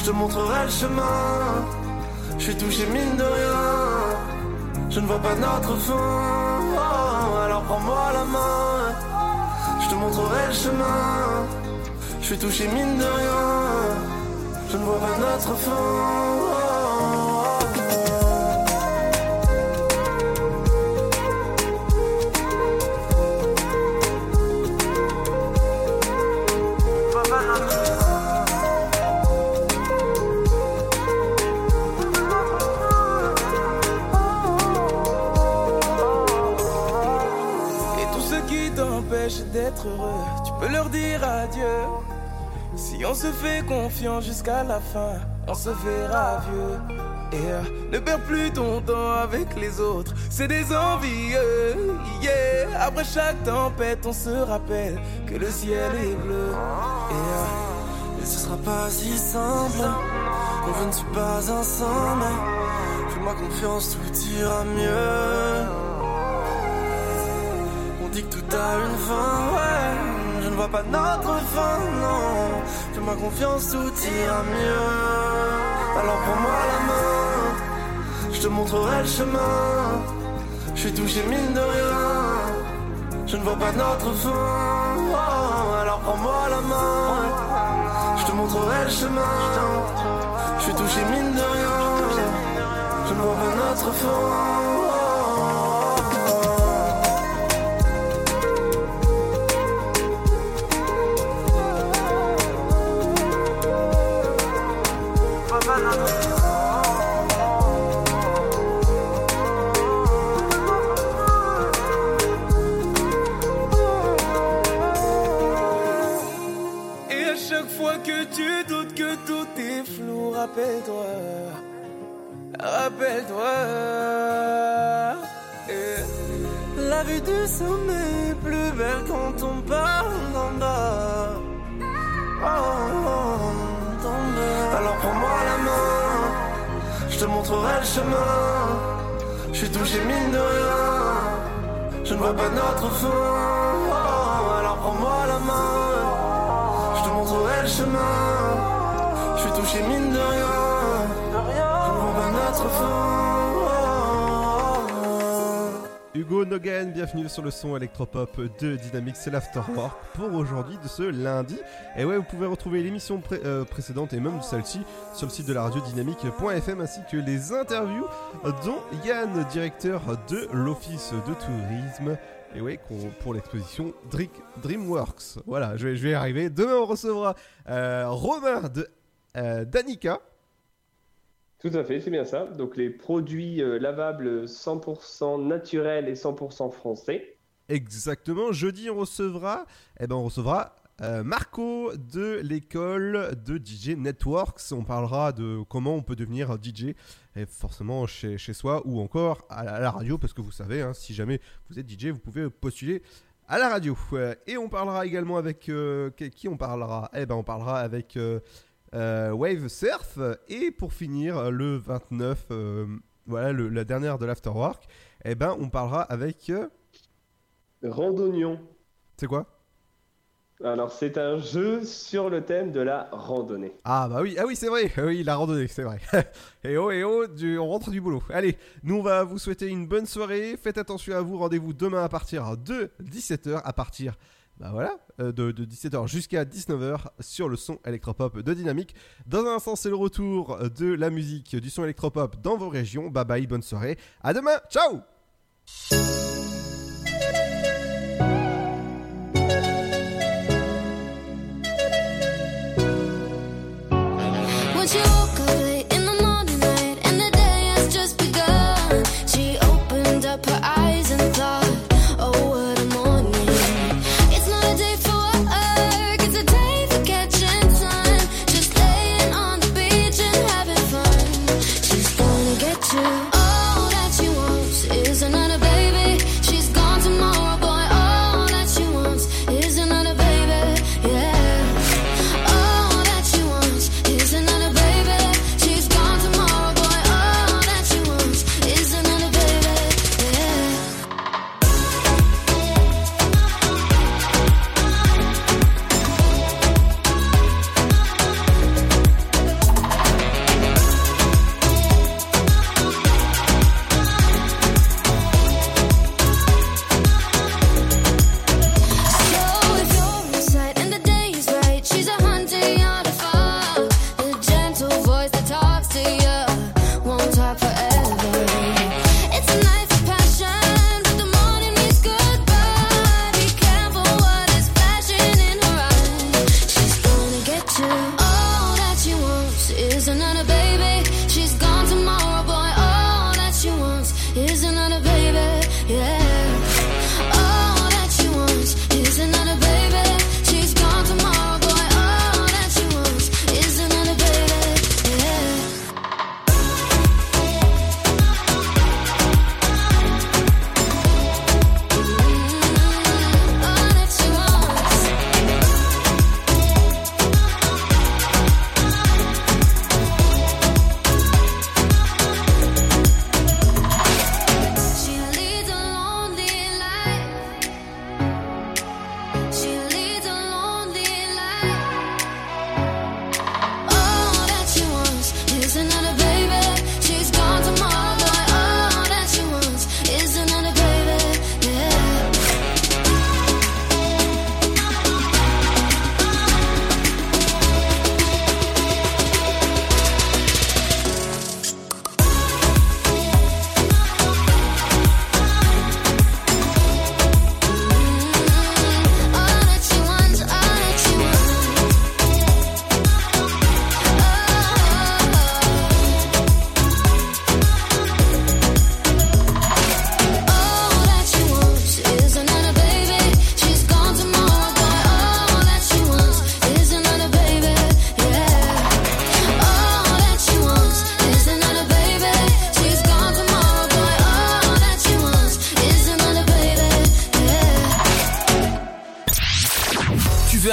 Speaker 45: je te montrerai le chemin. Je suis touché mine de rien. Je ne vois pas notre fin. Alors prends-moi la main. Je te montrerai le chemin. Je suis touché mine de rien. Je ne vois pas notre fin.
Speaker 4: Tu peux leur dire adieu. Si on se fait confiance jusqu'à la fin, on se verra vieux. Et euh, ne perds plus ton temps avec les autres, c'est des envieux. Yeah. Après chaque tempête, on se rappelle que le ciel est bleu.
Speaker 45: Et, euh, et ce sera pas si simple quand je ne suis pas ensemble. Fais-moi confiance, tout ira mieux. Dit que tout a une fin, ouais. Je ne vois pas notre fin, non. Fais-moi confiance, tout ira mieux. Alors prends-moi la main, je te montrerai le chemin. Je suis touché mine de rien. Je ne vois pas notre fin. Oh, alors prends-moi la main, je te montrerai le chemin. Je suis touché mine de rien. Je ne vois pas notre fin. Du sommet plus belle quand on parle bas. Oh, oh, d'en bas. Alors prends-moi la main, je te montrerai le chemin. Je suis touché mine de rien. Je ne vois pas notre fin. Alors prends-moi la main, je te montrerai le chemin. Je suis touché mine de rien.
Speaker 21: Hugo Nogan, bienvenue sur le son électropop de Dynamics, c'est l'Afterwork pour aujourd'hui de ce lundi. Et ouais, vous pouvez retrouver l'émission euh, précédente et même celle-ci sur le site de la radio dynamique.fm ainsi que les interviews dont Yann, directeur de l'Office de tourisme. Et qu'on- pour l'exposition Dream- DreamWorks. Voilà, je vais, je vais y arriver. Demain, on recevra euh, Romain de euh, Danica.
Speaker 5: Tout à fait, c'est bien ça. Donc les produits euh, lavables 100% naturels et 100% français.
Speaker 21: Exactement. Jeudi, on recevra, eh ben, on recevra euh, Marco de l'école de DJ Networks. On parlera de comment on peut devenir DJ, forcément chez, chez soi ou encore à la, radio, parce que vous savez, hein, si jamais vous êtes DJ, vous pouvez postuler à la radio. Euh, et on parlera également avec qui on parlera? Eh ben, on parlera avec euh, euh, Wave Surf. Et pour finir, le 29, euh, voilà, le- la dernière de l'Afterwork, eh ben, on parlera avec. euh,
Speaker 5: Randonnion.
Speaker 21: c'est quoi?
Speaker 5: Alors c'est un jeu sur le thème de la randonnée.
Speaker 21: Ah bah oui, ah oui c'est vrai, Ah oui la randonnée c'est vrai. <laughs> et oh et oh, du- on rentre du boulot. Allez, nous on va vous souhaiter une bonne soirée, faites attention à vous, rendez-vous demain à partir de 17h, à partir bah voilà, euh, de, de 17h jusqu'à 19h sur le son électropop de Dynamique. Dans un instant c'est le retour de la musique du son électropop dans vos régions. Bye bye, bonne soirée, à demain, ciao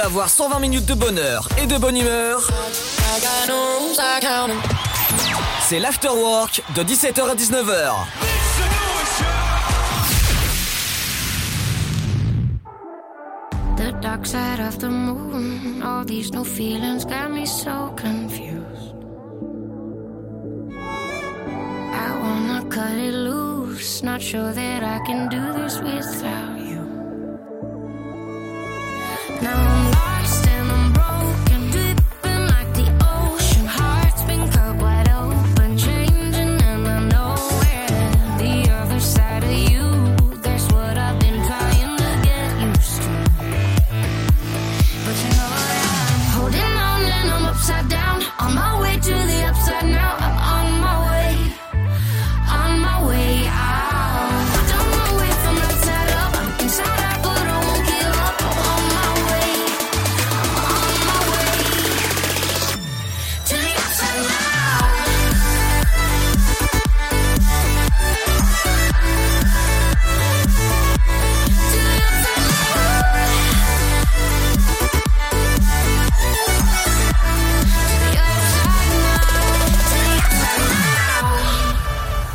Speaker 2: avoir 120 minutes de bonheur et de bonne humeur C'est l'afterwork de 17h à 19h.
Speaker 27: The dark side of the moon. All these new feelings got me.